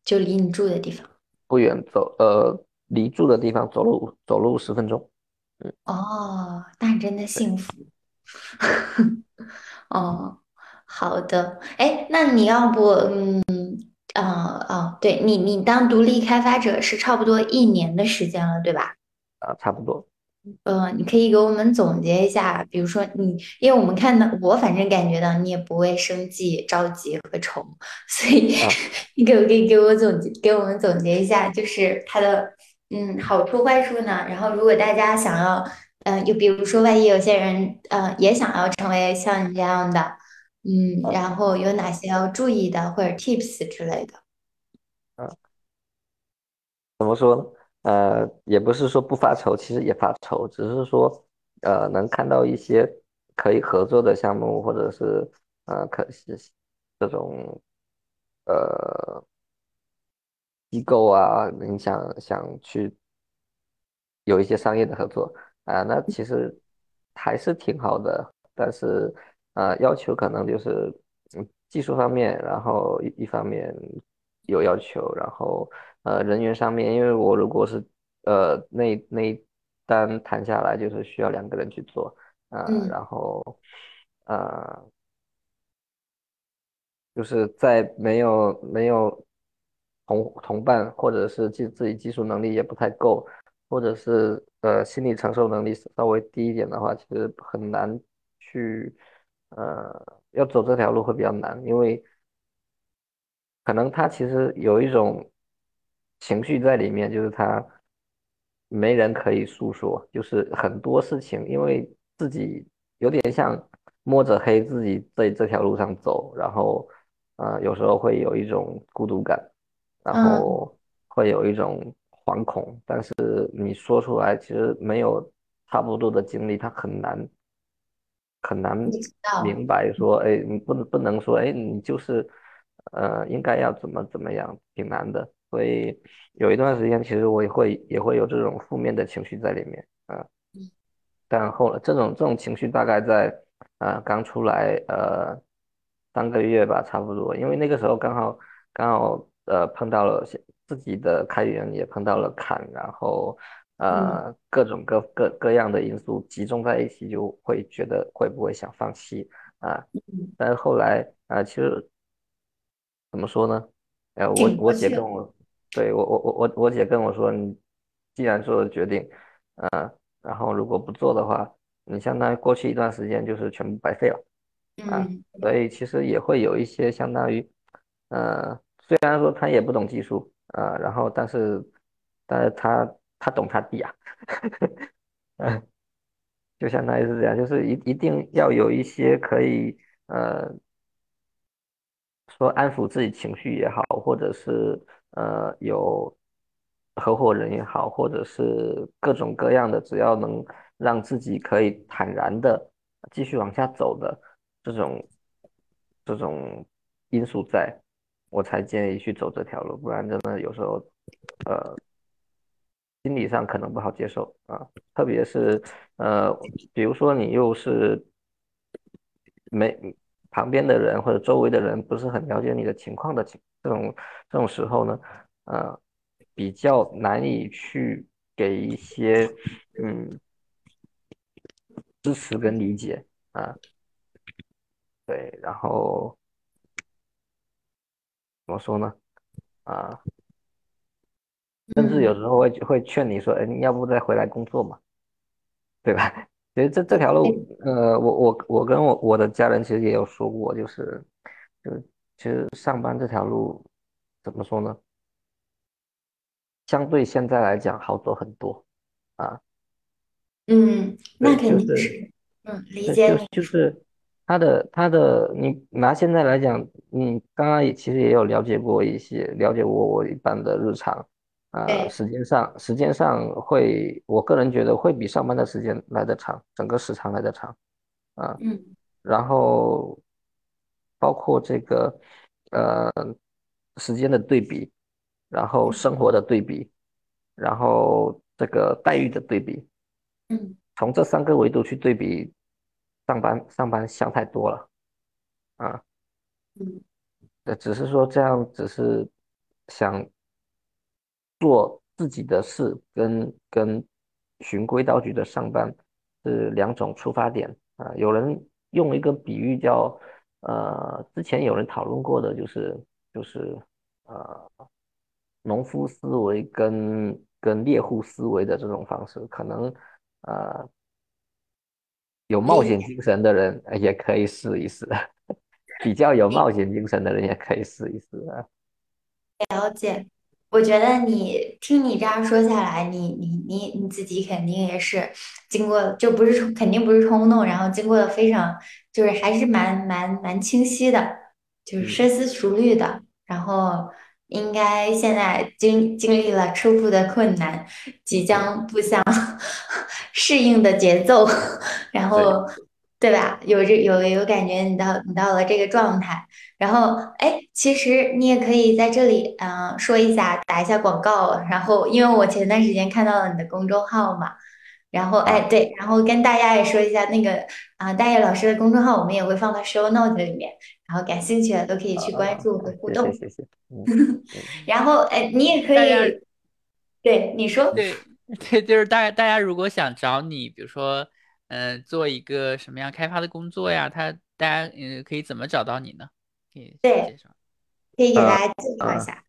就离你住的地方。不远走，呃，离住的地方走路走路十分钟。嗯，哦，那真的幸福。哦，好的。哎，那你要不，嗯，啊，哦，对你，你当独立开发者是差不多一年的时间了，对吧？啊，差不多。嗯，你可以给我们总结一下，比如说你，因为我们看到，我反正感觉到你也不为生计、着急和愁，所以 你可不可以给我总结，给我们总结一下，就是它的嗯好处坏处呢？然后如果大家想要，嗯，就比如说万一有些人呃也想要成为像你这样的，嗯，然后有哪些要注意的或者 tips 之类的？嗯，怎么说呢？呃，也不是说不发愁，其实也发愁，只是说，呃，能看到一些可以合作的项目，或者是呃，可是这种呃机构啊，你想想去有一些商业的合作啊，那其实还是挺好的，但是啊，要求可能就是嗯技术方面，然后一一方面有要求，然后。呃，人员上面，因为我如果是呃那那一单谈下来，就是需要两个人去做，呃，然后呃，就是在没有没有同同伴，或者是技自己技术能力也不太够，或者是呃心理承受能力稍微低一点的话，其实很难去呃要走这条路会比较难，因为可能他其实有一种。情绪在里面，就是他没人可以诉说，就是很多事情，因为自己有点像摸着黑自己在这条路上走，然后呃有时候会有一种孤独感，然后会有一种惶恐，但是你说出来，其实没有差不多的经历，他很难很难明白说，哎，你不能不能说，哎，你就是呃应该要怎么怎么样，挺难的。所以有一段时间，其实我也会也会有这种负面的情绪在里面啊。但后来这种这种情绪大概在啊刚出来呃三个月吧，差不多，因为那个时候刚好刚好呃碰到了自己的开源也碰到了坎，然后呃各种各各各样的因素集中在一起，就会觉得会不会想放弃啊？但是后来啊，其实怎么说呢？呃，我我姐跟我。对我我我我我姐跟我说，你既然做了决定，嗯，然后如果不做的话，你相当于过去一段时间就是全部白费了，啊，所以其实也会有一些相当于，呃，虽然说他也不懂技术，啊，然后但是但是他他懂他弟啊，嗯，就相当于是这样，就是一一定要有一些可以呃说安抚自己情绪也好，或者是。呃，有合伙人也好，或者是各种各样的，只要能让自己可以坦然的继续往下走的这种这种因素在，我才建议去走这条路，不然真的有时候呃心理上可能不好接受啊，特别是呃比如说你又是没旁边的人或者周围的人不是很了解你的情况的情。这种这种时候呢，呃，比较难以去给一些嗯支持跟理解啊，对，然后怎么说呢？啊，甚至有时候会会劝你说，哎，你要不再回来工作嘛，对吧？其实这这条路，呃，我我我跟我我的家人其实也有说过，就是就。其实上班这条路怎么说呢？相对现在来讲好走很多啊。嗯，那肯定是，嗯，理解就就是他的他的，你拿现在来讲，你刚刚也其实也有了解过一些，了解过我一般的日常啊，时间上时间上会，我个人觉得会比上班的时间来的长，整个时长来的长啊。嗯，然后。包括这个，呃，时间的对比，然后生活的对比，然后这个待遇的对比，嗯，从这三个维度去对比，上班上班想太多了，啊，嗯，呃，只是说这样，只是想做自己的事，跟跟循规蹈矩的上班是两种出发点啊。有人用一个比喻叫，呃，之前有人讨论过的，就是就是呃，农夫思维跟跟猎户思维的这种方式，可能呃有冒险精神的人呃也可以试一试，比较有冒险精神的人也可以试一试啊。了解，我觉得你听你这样说下来，你你你你自己肯定也是经过，就不是肯定不是冲动，然后经过的非常，就是还是蛮蛮蛮清晰的，就是嗯，深思熟虑的，然后应该现在经经历了初步的困难，即将步向 适应的节奏，然。后对吧？有这有有感觉，你到你到了这个状态。然后，哎，其实你也可以在这里，嗯、说一下，打一下广告。然后，因为我前段时间看到了你的公众号嘛，然后，哎，啊对，然后跟大家也说一下那个啊、大叶老师的公众号，我们也会放到 show note 里面，然后感兴趣的都可以去关啊注和啊！谢谢互动。谢谢，嗯嗯 然后，哎，你也可以，对，你说，嗯，对 对，就是大家大家如果想找你，比如说，嗯、做一个什么样开发的工作呀，他大家嗯可以怎么找到你呢？可以对，介绍。可以给呃大家介绍一呃，下。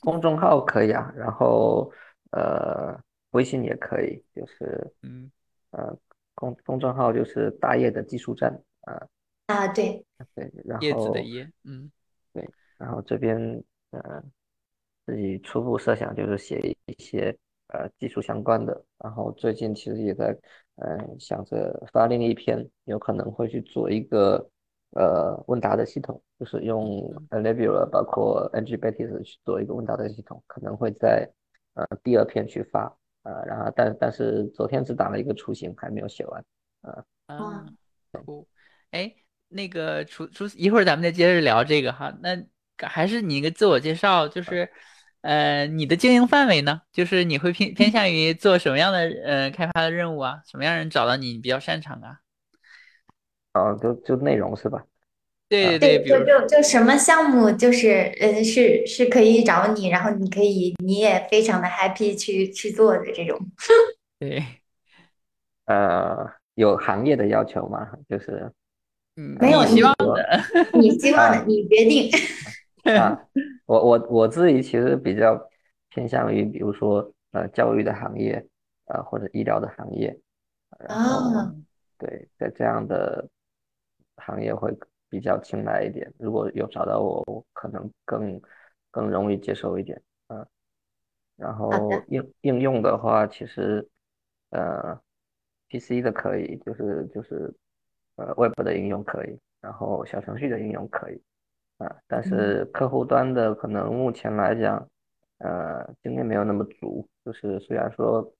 公众号可以啊，然后呃，微信也可以，就是嗯，呃，公公众号就是大业的技术站啊，啊，对，对，然叶子的后叶，嗯。对，然后这边呃自己初步设想就是写一些呃技术相关的，然后最近其实也在呃想着发另一篇，有可能会去做一个呃问答的系统，就是用嗯，Nebula 包括 NGBatis 去做一个问答的系统，可能会在呃第二篇去发，呃，然后但但是昨天只打了一个雏形，还没有写完，呃，啊，啊，酷，哎，那个除除一会儿咱们再接着聊这个哈，那还是你一个自我介绍，就是呃你的经营范围呢，就是你会偏偏 向于做什么样的呃开发的任务啊？什么样人找到你，你比较擅长啊？哦，就就内容是吧？啊。对对就就就什么项目，就是呃，是是可以找你，然后你可以，你也非常的 happy 去去做的这种。对，呃，有行业的要求吗？就是嗯，没有希望的，你希望的，啊你决定。啊，我我我自己其实比较偏向于，比如说呃教育的行业，呃或者医疗的行业，然后啊，嗯，对在这样的行业会比较青睐一点。如果有找到我，我可能更更容易接受一点。啊。然，后应应用的话，其实呃，PC 的可以，就是就是呃 Web 的应用可以，然后小程序的应用可以啊，但嗯是客户端的可能目前来讲，呃，经验没有那么足，就是虽然说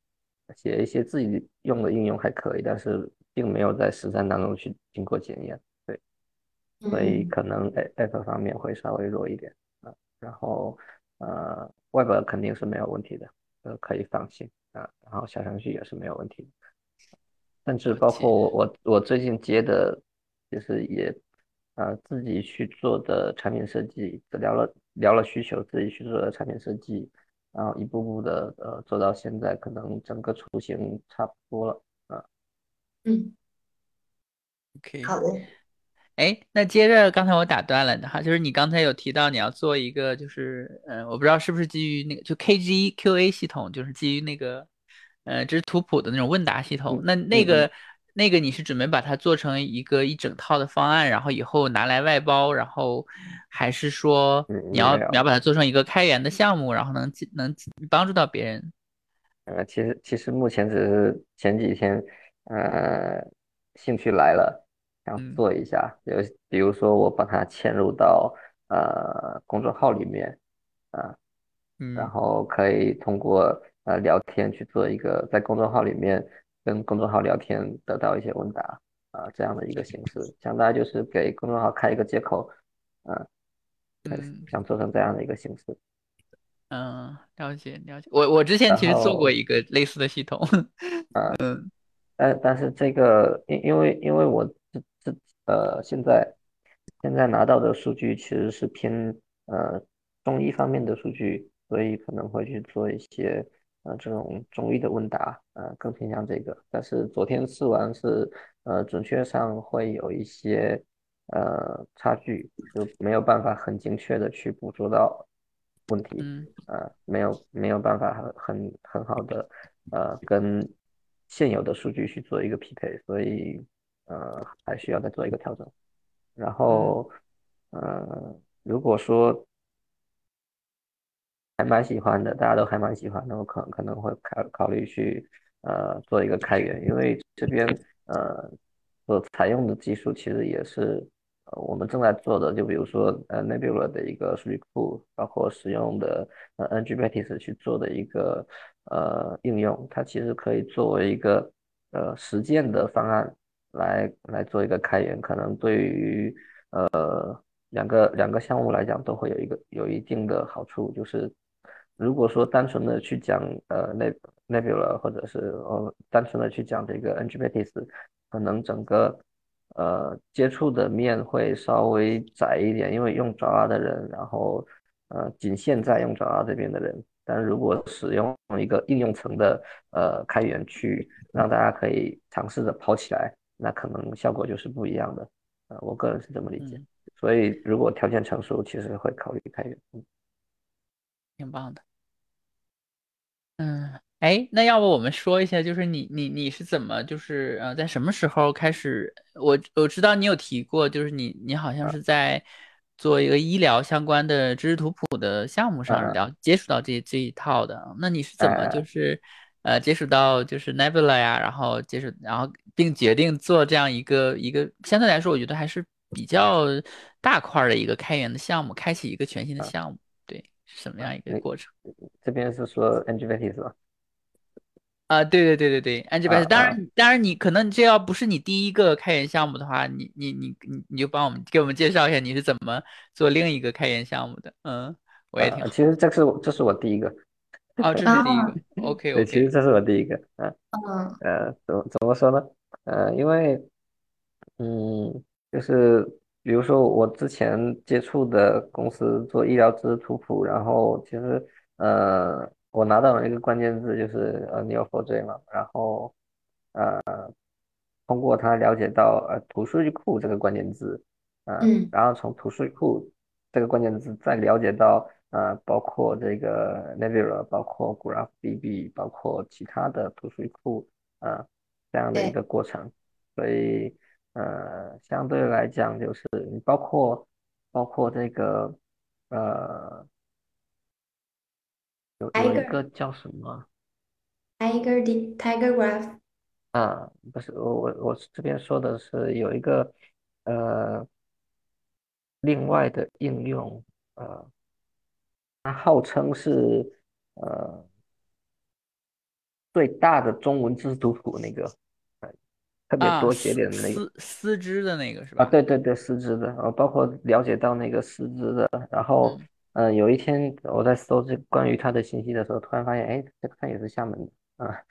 写一些自己用的应用还可以，但是并没有在实战当中去经过检验，对，所以嗯，可能 App 方面会稍微弱一点啊，然后。呃，Web 肯定是没有问题的，呃，可以放心啊。然后小程序也是没有问题的，甚至包，括我我我最近接的，就是也呃自己去做的产品设计，聊了聊了需求，自己去做的产品设计，然后一步步的呃做到现在，可能整个雏形差不多了啊。嗯，，OK。好的，哎，那接着刚才我打断了的哈，就是你刚才有提到你要做一个，就是嗯、呃我不知道是不是基于那个就 KG QA 系统，就是基于那个呃这是图谱的那种问答系统。嗯那那个那个你是准备把它做成一个一整套的方案，然后以后拿来外包，然后还是说嗯，你要。你要把它做成一个开源的项目，然后能能帮助到别人？呃，其实其实目前只是前几天，呃，兴趣来了，想嗯做一下，就比如说我把它嵌入到呃公众号里面，啊、然嗯后可以通过呃聊天去做一个在公众号里面跟公众号聊天得到一些问答啊、这样的一个形式，想大家就是给公众号开一个接口，啊、嗯。想做成这样的一个形式，嗯，了解了解。我我之前其实做过。一个类似的系统，啊。嗯但但是这个，因因为因为我这这呃，现在现在拿到的数据其实是偏呃中医方面的数据，所以可能会去做一些呃这种中医的问答，呃更偏向这个。但是昨天试完是呃准确上会有一些呃差距，就没有办法很精确的去捕捉到问题，嗯呃没有没有办法很很很好的呃跟现有的数据去做一个匹配，所以呃还需要再做一个调整。然后，呃，如果说还蛮喜欢的，大家都还蛮喜欢，那我可能可能会考考虑去呃做一个开源，因为这边呃所采用的技术其实也是呃我们正在做的，就比如说呃 Nebula 的一个数据库，包括使用的呃 Nginx 去做的一个呃应用，它其实可以作为一个呃实践的方案。来来做一个开源，可能对于呃两个两个项目来讲都会有一个有一定的好处，就是如果说单纯的去讲呃 Nebula 或者是呃单纯的去讲这个 Nginx，可能整个呃接触的面会稍微窄一点，因为用 Java 的人，然后呃仅限在用 Java 这边的人，但如果使用一个应用层的呃开源去让大家可以尝试着跑起来。那可能效果就是不一样的，呃，我个人是这么理解。所以如果条件成熟，其实会考虑开源。嗯，挺棒的。嗯，哎，那要不我们说一下，就是你你你是怎么，就是呃，在什么时候开始？我我知道你有提过，就是你你好像是在做一个医疗相关的知识图谱的项目上了接触到这这一套的。那你是怎么就是？呃，接触到就是 Nebula 呀，然后接触，然后并决定做这样一个一个相对来说，我觉得还是比较大块的一个开源的项目，开启一个全新的项目，对，是什么样一个过程？这边是说 Nginx 是吧？啊，对对对对对，Nginx，当然当然你可能这要不是你第一个开源项目的话，你你你你你就帮我们给我们介绍一下你是怎么做另一个开源项目的？嗯，我也挺。其实这是这是我第一个。哦，这是第一个，OK。对，其实这是我第一个，嗯，呃，怎么怎么说呢？呃，因为，嗯，就是比如说我之前接触的公司做医疗知识图谱，然后其实，呃，我拿到了一个关键字就是呃 Neo4j 嘛，然后，呃，通过它了解到呃图数据库这个关键字，嗯，然后从图数据库这个关键字再了解到。呃，包括这个 Nebula，包括 GraphDB，包括其他的图数据库，呃，这样的一个过程。所以，呃，相对来讲，就是你包括包括这个，呃，有有一个叫什么？Tiger Tiger Graph。啊，不是，我我我这边说的是有一个呃，另外的应用，呃。它号称是呃最大的中文知识图谱那个，特别多节点的那个，丝丝织的那个是吧？啊，对对对，丝织的，呃，包括了解到那个丝织的，然后嗯，有一天我在搜这关于它的信息的时候，突然发现，哎，这个它也是厦门的啊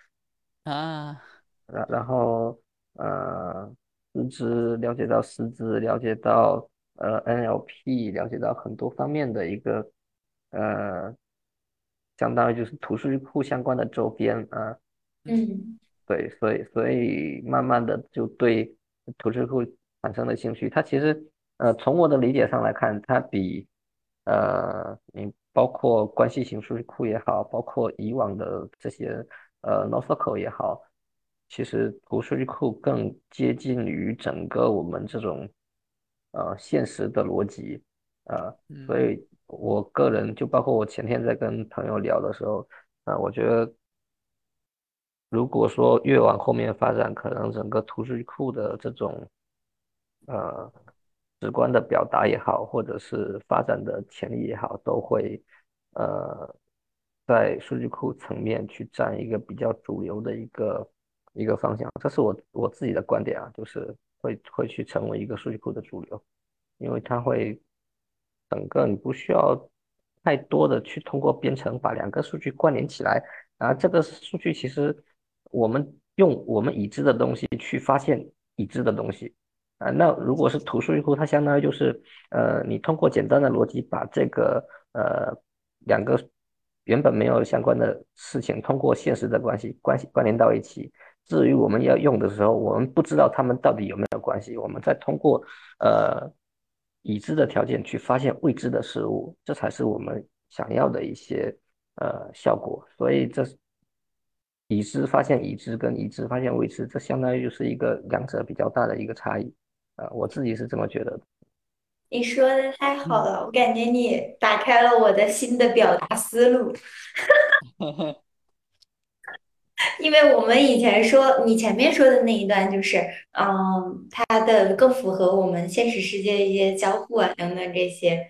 啊，然然后呃，丝织了解到丝织，了解到呃 NLP，了解到很多方面的一个。呃，相当于就是图数据库相关的周边啊，嗯，对，所以所以慢慢的就对图数据库产生了兴趣。它其实呃，从我的理解上来看，它比呃，你包括关系型数据库也好，包括以往的这些呃 NoSQL 也好，其实图数据库更接近于整个我们这种呃现实的逻辑啊，所以。我个人就包括我前天在跟朋友聊的时候，啊，我觉得如果说越往后面发展，可能整个图数据库的这种呃直观的表达也好，或者是发展的潜力也好，都会呃在数据库层面去占一个比较主流的一个一个方向。这是我我自己的观点啊，就是会会去成为一个数据库的主流，因为它会。整个你不需要太多的去通过编程把两个数据关联起来，然后这个数据其实我们用我们已知的东西去发现已知的东西，啊，那如果是图数据库，它相当于就是，呃，你通过简单的逻辑把这个呃两个原本没有相关的事情，通过现实的关系关系关联到一起。至于我们要用的时候，我们不知道它们到底有没有关系，我们再通过呃已知的条件去发现未知的事物，这才是我们想要的一些呃效果。所以这是。已知发现已知跟已知发现未知，这相当于就是一个两者比较大的一个差异，啊，我自己是这么觉得的。你说的太好了，我感觉你打开了我的新的表达思路。因为我们以前说你前面说的那一段，就是，嗯，它的更符合我们现实世界一些交互啊等等这些，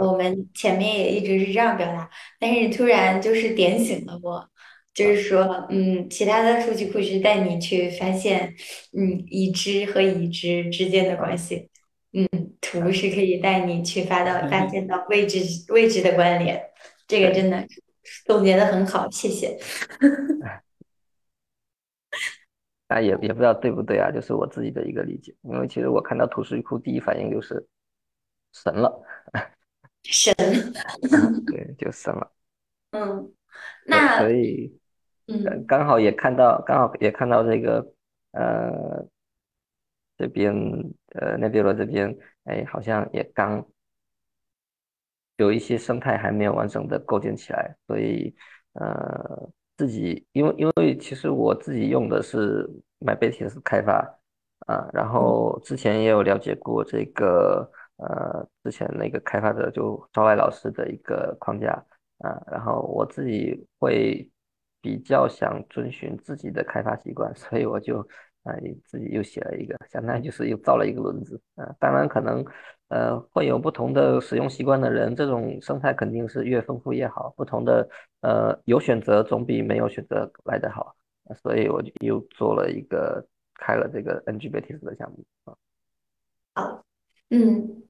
我们前面也一直是这样表达，但是突然就是点醒了我。就是说，嗯，其他的数据库是带你去发现，嗯，已知和已知之间的关系，嗯，图是可以带你去发到发现到未知未知的关联，这个真的总结的很好，谢谢。啊，也也不知道对不对啊，就是我自己的一个理解，因为其实我看到图数据库第一反应就是神了，神，对，就神了，嗯，那所以。嗯，刚好也看到，刚好也看到这个，呃，这边呃，那边的这边，哎，好像也刚有一些生态还没有完整的构建起来，所以呃，自己因为因为其实我自己用的是 MyBasis 开发啊，然后之前也有了解过这个呃，之前那个开发者就招来老师的一个框架啊，然后我自己会。比较想遵循自己的开发习惯，所以我就啊自己又写了一个，相当于就是又造了一个轮子啊。当然可能呃会有不同的使用习惯的人，这种生态肯定是越丰富越好。不同的呃有选择总比没有选择来得好，所以我就又做了一个开了这个 NGBTS 的项目啊。好，嗯。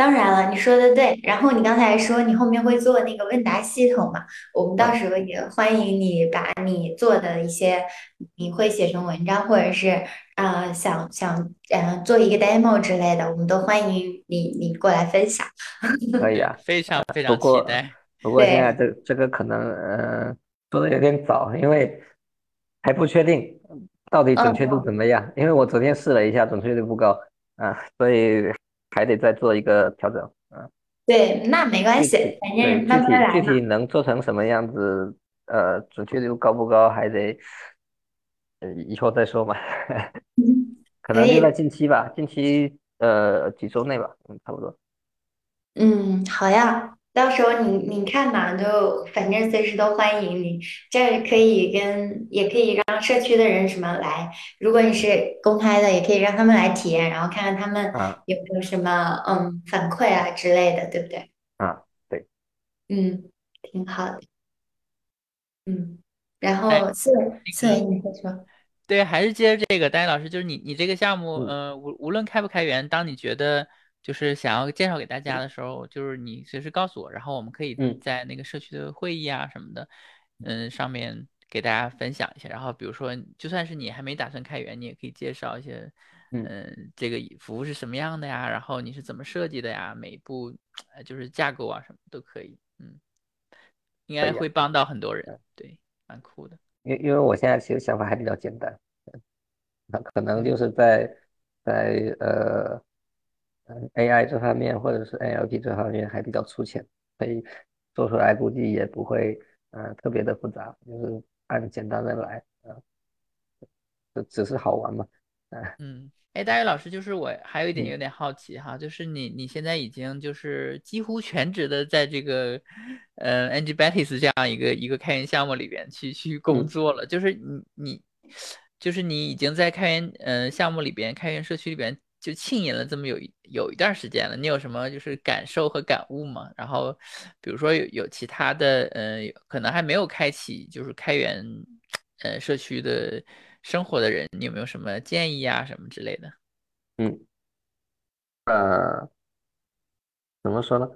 当然了，你说的对。然后你刚才说你后面会做那个问答系统嘛？我们到时候也欢迎你把你做的一些，你会写成文章，或者是啊想想嗯做一个 demo 之类的，我们都欢迎你你过来分享。可以啊，非常非常期待。不过现在这这个可能呃做的有点早，因为还不确定到底准确度怎么样。因为我昨天试了一下，准确度不高啊，所以。还得再做一个调整，嗯，对，那没关系，反正慢慢来具体能做成什么样子，呃，准确度高不高，还得呃以后再说嘛。可能就在近期吧，近期呃几周内吧，嗯，差不多。嗯，好呀。到时候你你看嘛，就反正随时都欢迎你。这可以跟也可以让社区的人什么来，如果你是公开的，也可以让他们来体验，然后看看他们有没有什么嗯反馈啊之类的，对不对？啊，对，嗯，挺好的，嗯，然后四四维你先说。对，还是接着这个，丹丹老师，就是你你这个项目，嗯，无无论开不开源，当你觉得。就是想要介绍给大家的时候，就是你随时告诉我，然后我们可以在那个社区的会议啊什么的，嗯，上面给大家分享一下。然后比如说，就算是你还没打算开源，你也可以介绍一些，嗯，这个服务是什么样的呀？然后你是怎么设计的呀？每一步，就是架构啊什么都可以，嗯，应该会帮到很多人，对，蛮酷的。因因为我现在其实想法还比较简单，那可能就是在在呃。AI 这方面或者是 NLP 这方面还比较粗浅，所以做出来估计也不会呃特别的复杂，就是按简单的来啊，就只是好玩嘛，嗯，哎，大宇老师，就是我还有一点有点好奇哈，就是你你现在已经就是几乎全职的在这个呃 a n g b a t i s 这样一个一个开源项目里边去去工作了，就是你你就是你已经在开源呃项目里边开源社区里边。就浸淫了这么有有一段时间了，你有什么就是感受和感悟吗？然后，比如说有有其他的，嗯，可能还没有开启就是开源，呃，社区的生活的人，你有没有什么建议啊，什么之类的？嗯，呃，怎么说呢？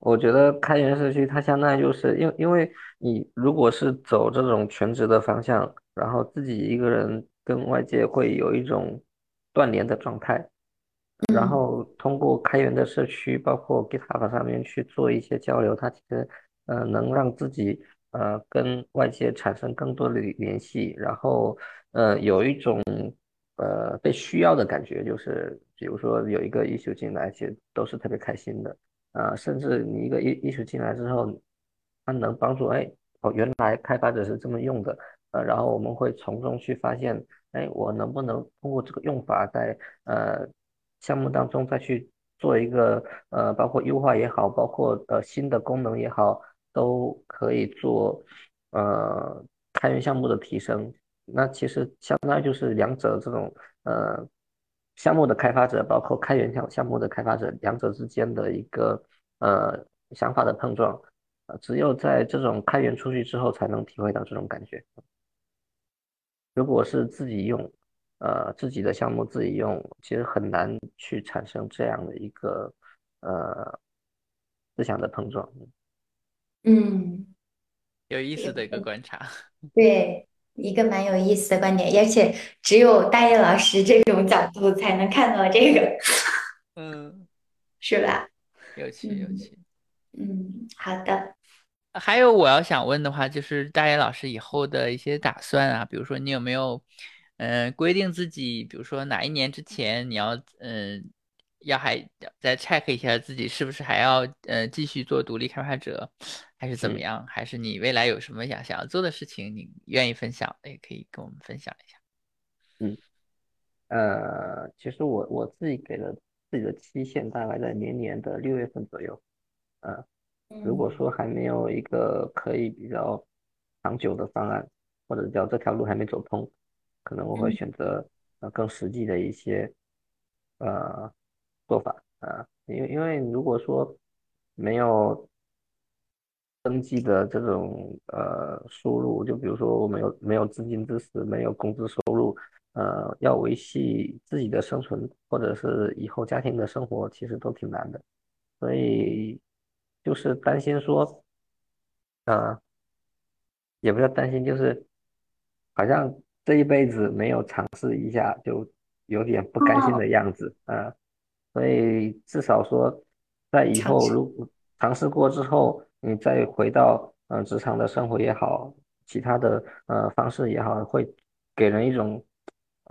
我觉得开源社区它相当于就是因为因为你如果是走这种全职的方向，然后自己一个人跟外界会有一种断联的状态。然后通过开源的社区，包括 GitHub 上面去做一些交流，它其实呃能让自己呃跟外界产生更多的联系，然后呃有一种呃被需要的感觉，就是比如说有一个艺术进来，其实都是特别开心的。啊，甚至你一个艺艺术进来之后，它能帮助哎哦原来开发者是这么用的，呃然后我们会从中去发现，哎我能不能通过这个用法在呃项目当中再去做一个呃，包括优化也好，包括呃新的功能也好，都可以做呃开源项目的提升。那其实相当于就是两者这种呃项目的开发者，包括开源项项目的开发者，两者之间的一个呃想法的碰撞。只有在这种开源出去之后，才能体会到这种感觉。如果是自己用。呃，自己的项目自己用，其实很难去产生这样的一个呃思想的碰撞。嗯，有意思的一个观察。对，一个蛮有意思的观点，而且只有大叶老师这种角度才能看到这个。嗯，是吧？有趣，有趣。嗯，好的。还有我要想问的话，就是大叶老师以后的一些打算啊，比如说你有没有？嗯，规定自己，比如说哪一年之前你要，嗯，要还再 check 一下自己是不是还要，呃，继续做独立开发者，还是怎么样？还是你未来有什么想想要做的事情，你愿意分享的，也可以跟我们分享一下。嗯，呃，其实我我自己给了自己的期限，大概在明年的六月份左右。呃，如果说还没有一个可以比较长久的方案，或者叫这条路还没走通。可能我会选择呃更实际的一些呃做法啊，因为因为如果说没有登记的这种呃收入，就比如说我没有没有资金支持，没有工资收入，呃，要维系自己的生存或者是以后家庭的生活，其实都挺难的，所以就是担心说，啊，也不要担心，就是好像。这一辈子没有尝试一下，就有点不甘心的样子啊。所以至少说，在以后如果尝试过之后，你再回到嗯职场的生活也好，其他的呃方式也好，会给人一种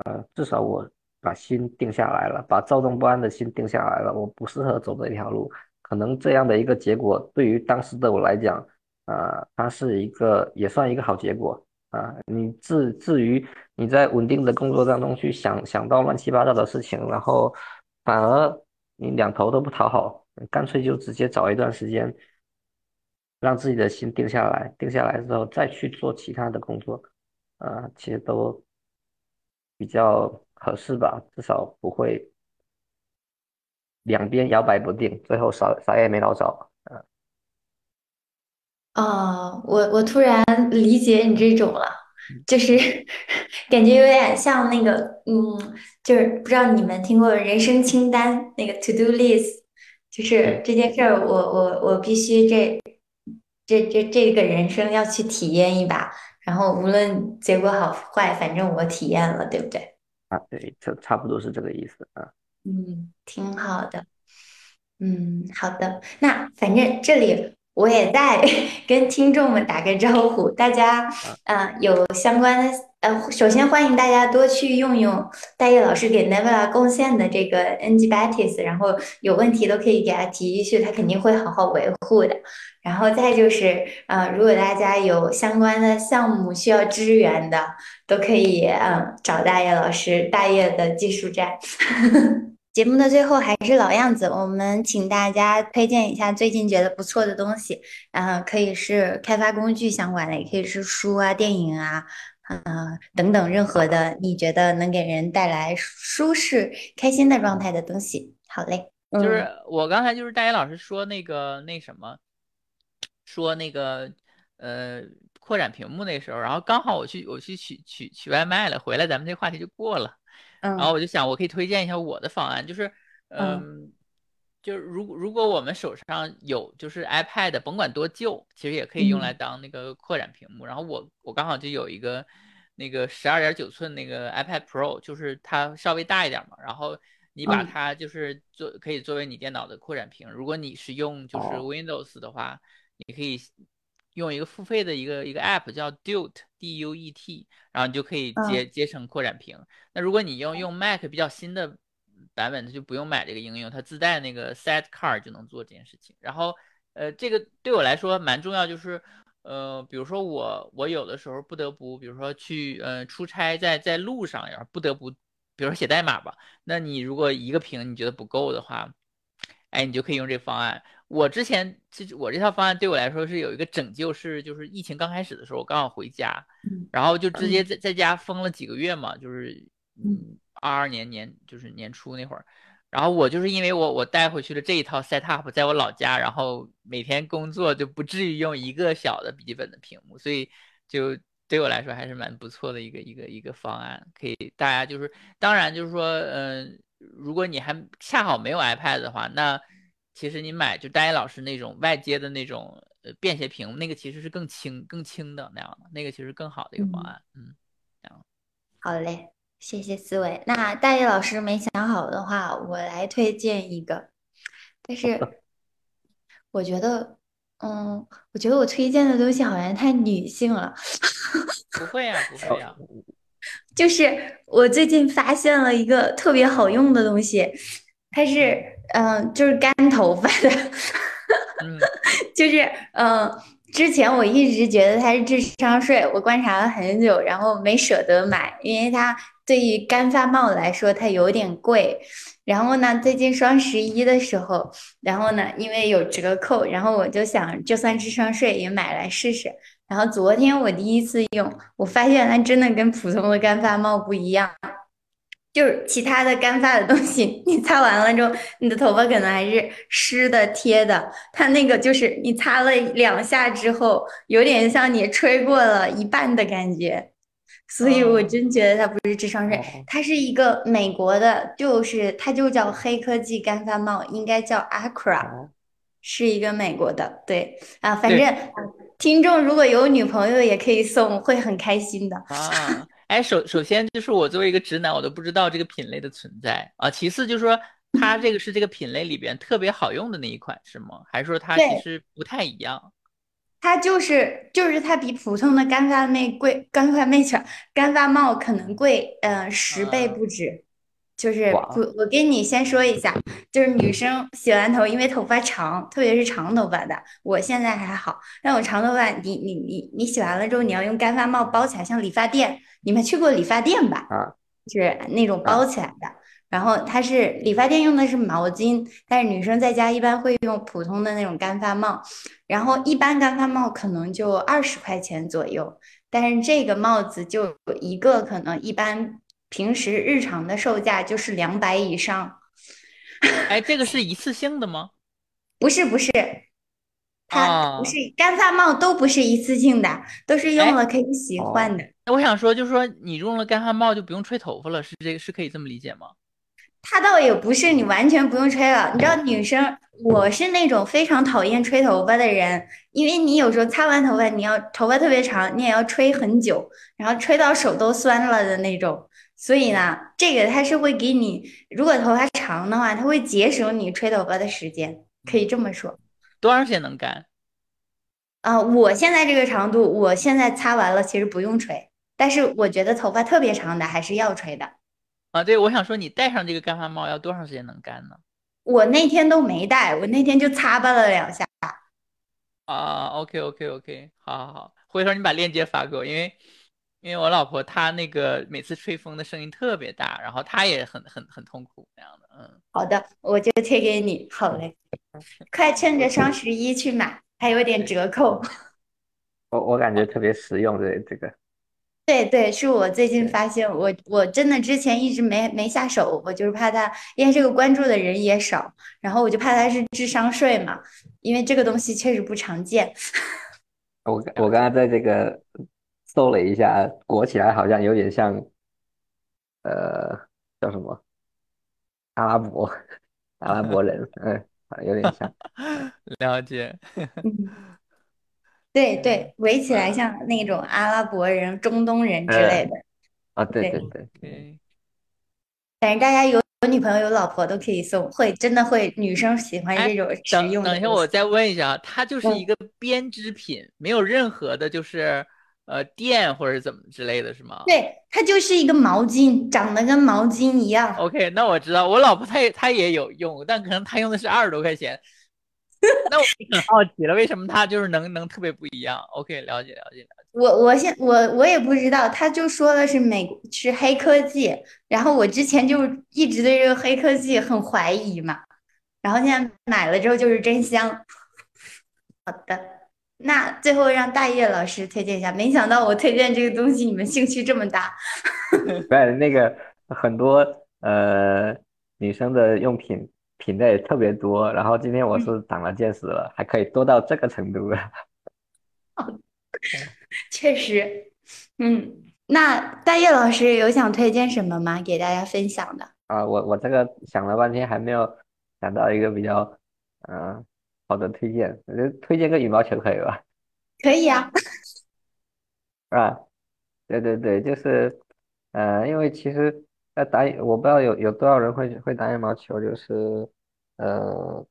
呃至少我把心定下来了，把躁动不安的心定下来了，我不适合走这条路。可能这样的一个结果，对于当时的我来讲，啊，它是一个也算一个好结果。啊，你至至于你在稳定的工作当中去想想到乱七八糟的事情，然后反而你两头都不讨好，干脆就直接找一段时间，让自己的心定下来，定下来之后再去做其他的工作，啊，其实都比较合适吧，至少不会两边摇摆不定，最后啥啥也没捞着。哦，我我突然理解你这种了，就是 感觉有点像那个，嗯，就是不知道你们听过人生清单那个 to do list，就是这件事儿，我我我必须这这这这个人生要去体验一把，然后无论结果好坏，反正我体验了，对不对？啊，对，差差不多是这个意思啊。嗯，挺好的。嗯，好的，那反正这里。我也在 跟听众们打个招呼，大家，嗯，有相关的，呃，首先欢迎大家多去用用大叶老师给 Nevela 贡献的这个 NG Batis，然后有问题都可以给他提一句，他肯定会好好维护的。然后再就是，呃，如果大家有相关的项目需要支援的，都可以，嗯，找大叶老师，大叶的技术站。节目的最后还是老样子，我们请大家推荐一下最近觉得不错的东西，嗯，可以是开发工具相关的，也可以是书啊、电影啊，嗯等等，任何的你觉得能给人带来舒适、开心的状态的东西。好嘞，就是我刚才就是大爷老师说那个那什么，说那个呃扩展屏幕那时候，然后刚好我去我去取取取外卖了，回来咱们这话题就过了。然后我就想，我可以推荐一下我的方案，就是，嗯，就是如果如果我们手上有就是 iPad，甭管多旧，其实也可以用来当那个扩展屏幕。然后我我刚好就有一个那个十二点九寸那个 iPad Pro，就是它稍微大一点嘛，然后你把嗯。它就是做可以作为你电脑的扩展屏。如果你是用就是哦。Windows 的话，你可以用一个付费的一个一个 app 叫 Duet，D U E T，然后你就可以嗯接接成扩展屏。那如果你用用 Mac 比较新的版本，它就不用买这个应用，它自带那个 Sidecar 就能做这件事情。然后呃，这个对我来说蛮重要，就是呃，比如说我我有的时候不得不，比如说去呃出差在在路上，然后不得不，比如说写代码吧，那你如果一个屏你觉得不够的话，哎，你就可以用这个方案。我之前其实我这套方案对我来说是有一个拯救，是就是疫情刚开始的时候，我刚好回家，嗯然后就直接嗯在在家封了几个月嘛，就是嗯嗯二二年年就是年初那会儿。然后我就是因为我我带回去了这一套 setup，在我老家，然后每天工作就不至于用一个小的笔记本的屏幕，所以就对我来说还是蛮不错的一个一个一个方案，可以大家就是当然就是说，嗯、如果你还恰好没有 iPad 的话，那其实你买就丹野老师那种外接的那种呃便携屏，那个其实是更轻更轻的那样的，那个其实更好的一个方嗯案，嗯。好嘞，谢谢思维。那大叶老师没想好的话，我来推荐一个，但是 我觉得，嗯，我觉得我推荐的东西好像太女性了。不会呀、不会呀、就是我最近发现了一个特别好用的东西，它是嗯、就是干头发的，嗯 就是嗯、之前我一直觉得它是智商税，我观察了很久，然后没舍得买，因为它对于干发帽来说它有点贵。然后呢，最近双十一的时候，然后呢，因为有折扣，然后我就想，就算智商税也买来试试。然后昨天我第一次用，我发现它真的跟普通的干发帽不一样。就是其他的干发的东西，你擦完了之后，你的头发可能还是湿的、贴的。它那个就是你擦了两下之后，有点像你吹过了一半的感觉。所以我哦真觉得它不是智商税，哦它是一个美国的，就是它就叫黑科技干发帽，应该叫 Acra。哦是一个美国的，对啊，反正呃听众如果有女朋友也可以送，会很开心的。啊，哎，首首先就是我作为一个直男，我都不知道这个品类的存在啊。其次就是说，它这个是这个品类里边特别好用的那一款，是吗？还是说它其实不太一样？它就是就是它比普通的干发妹贵，干发妹去干发帽可能贵，呃，十倍啊不止。就是我，我跟你先说一下，就是女生洗完头，因为头发长，特别是长头发的，我现在还好，但我长头发，你你你你洗完了之后，你要用干发帽包起来，像理发店，你们去过理发店吧？啊是那种包起来的。然后它是理发店用的是毛巾，但是女生在家一般会用普通的那种干发帽。然后一般干发帽可能就二十块钱左右，但是这个帽子就一个可能一般平时日常的售价就是两百以上。哎，这个是一次性的吗？不是不是，它啊不是干发帽都不是一次性的，都是用哎了可以洗换的。那我想说，就是说你用了干发帽就不用吹头发了，是这个是可以这么理解吗？它倒也不是你完全不用吹了，你知道女生，我是那种非常讨厌吹头发的人，因为你有时候擦完头发，你要头发特别长，你也要吹很久，然后吹到手都酸了的那种。所以呢，这个它是会给你，如果头发长的话，它会节省你吹头发的时间，可以这么说。多长时间能干？啊、我现在这个长度，我现在擦完了，其实不用吹，但是我觉得头发特别长的还是要吹的。啊，对，我想说你戴上这个干发帽要多长时间能干呢？我那天都没戴，我那天就擦吧了两下。啊，OK OK OK，好好好，回头你把链接发给我，因为因为我老婆她那个每次吹风的声音特别大，然后她也很很很痛苦那样的，嗯，好的，我就贴给你。好嘞，快趁着双十一去买，还有点折扣。我我感觉特别实用，这这个对对，是我最近发现，我我真的之前一直没没下手，我就是怕它，因为这个关注的人也少，然后我就怕它是智商税嘛，因为这个东西确实不常见。我我刚刚在这个搜了一下，裹起来好像有点像，呃，叫什么阿拉伯阿拉伯人，嗯，有点像。了解，嗯，对对，围起来像那种阿拉伯人、中东人之类的，啊，对对对对，对，但是大家有有女朋友有老婆都可以送，会真的会女生喜欢这种实用的。等一下，我再问一下，它就是一个编织品，没有任何的，就是呃电或者怎么之类的是吗？对，它就是一个毛巾，长得跟毛巾一样。OK，那我知道，我老婆她也她也有用，但可能她用的是二十多块钱。那我很好奇了，为什么他就是能能特别不一样？OK，了解了解了解。我我现我我也不知道，他就说的是美是黑科技，然后我之前就一直对这个黑科技很怀疑嘛，然后现在买了之后就是真香。好的，那最后让大叶老师推荐一下，没想到我推荐这个东西你们兴趣这么大。不是那个很多呃女生的用品品类特别多，然后今天我是长了见识了，还可以多到这个程度。确实，嗯，那大叶老师有想推荐什么吗？给大家分享的啊，我我这个想了半天还没有想到一个比较嗯好的推荐，我就推荐个羽毛球可以吧？可以啊，啊，对对对，就是呃，因为其实呃打我不知道有有多少人会会打羽毛球，就是呃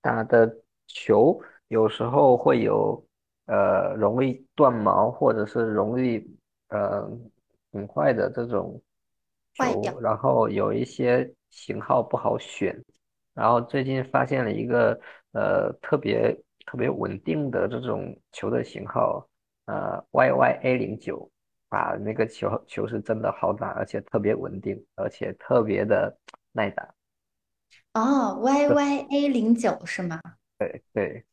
打的球有时候会有。呃，容易断毛或者是容易呃损坏的这种球，然后有一些型号不好选，然后最近发现了一个呃特别特别稳定的这种球的型号，呃 YYA 零九，啊那个球球是真的好打，而且特别稳定，而且特别的耐打。哦，YYA 零九是吗？对对。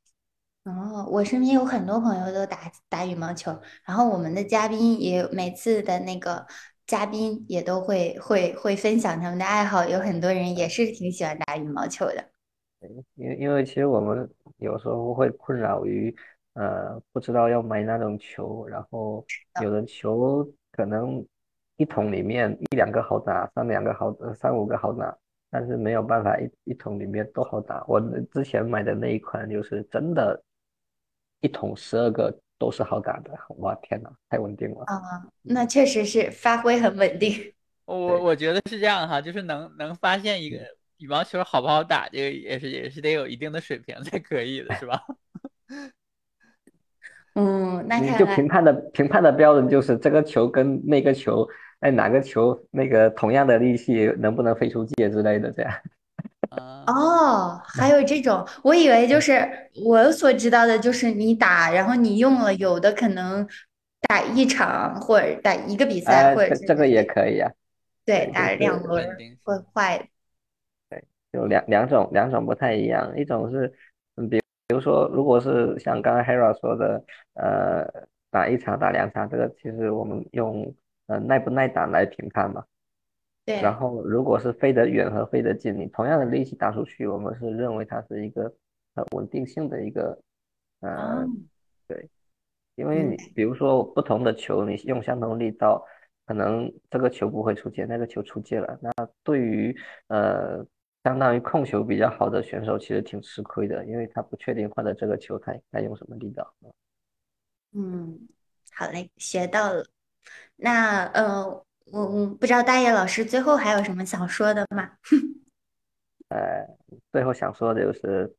哦，我身边有很多朋友都打打羽毛球，然后我们的嘉宾也每次的那个嘉宾也都会会会分享他们的爱好，有很多人也是挺喜欢打羽毛球的。因因为其实我们有时候会困扰于，呃，不知道要买哪种球，然后有的球可能一桶里面一两个好打，三两个好，三五个好打，但是没有办法一一桶里面都好打。我之前买的那一款就是真的。一桶十二个都是好打的，哇天哪，太稳定了啊！那确实是发挥很稳定。我我觉得是这样哈，就是能能发现一个羽毛球好不好打，这个也是也是得有一定的水平才可以的，是吧？嗯，那你就评判的评判的标准就是这个球跟那个球，哎，哪个球那个同样的力气能不能飞出界之类的这样。哦，还有这种，我以为就是我所知道的，就是你打，然后你用了，有的可能打一场或者打一个比赛，或者这个也可以啊。对，打两轮会坏。对，有两两种，两种不太一样。一种是，嗯，比比如说，如果是像刚刚 Hera 说的，呃，打一场、打两场，这个其实我们用呃耐不耐打来评判嘛。对。然后，如果是飞得远和飞得近，你同样的力气打出去，我们是认为它是一个呃稳定性的一个，呃，对，因为你。比如说不同的球，你用相同力道，可能这个球不会出界，那个球出界了，那对于呃相当于控球比较好的选手，其实挺吃亏的，因为他不确定换的这个球他该用什么力道。嗯，好嘞，学到了。那呃。我我不知道大叶老师最后还有什么想说的吗？呃，最后想说的就是，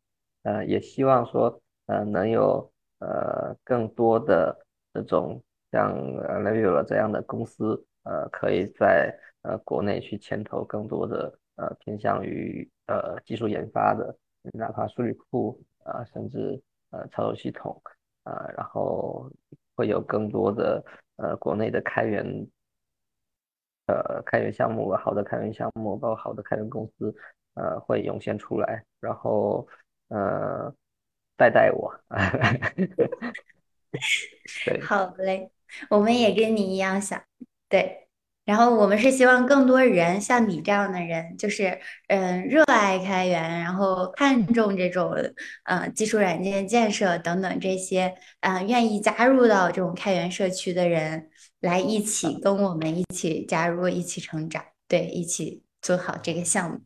呃，也希望说，呃，能有呃更多的这种像 Nebula 这样的公司，呃，可以在呃国内去牵头更多的呃偏向于呃技术研发的，哪怕数据库啊，甚至呃操作系统啊，然后会有更多的呃国内的开源。呃，开源项目，好的开源项目，包括好的开源公司，呃，会涌现出来，然后呃，带带我。对，好嘞，我们也跟你一样想，对。然后我们是希望更多人像你这样的人，就是嗯，热爱开源，然后看重这种嗯技术软件建设等等这些，嗯，愿意加入到这种开源社区的人。来一起跟我们一起加入，一起成长，对，一起做好这个项目。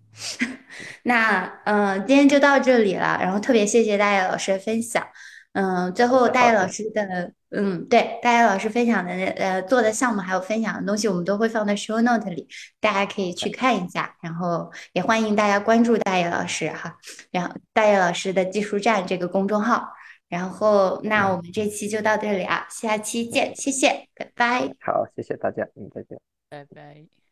那嗯，今天就到这里了。然后特别谢谢大叶老师的分享。嗯，最后大叶老师的，嗯，对，大叶老师分享的呃做的项目还有分享的东西，我们都会放在 show note 里，大家可以去看一下。然后也欢迎大家关注大叶老师哈，然后大叶老师的技术站这个公众号。然后那我们这期就到这里啊，下期见，谢谢，拜拜。好，谢谢大家，嗯，再见，拜拜。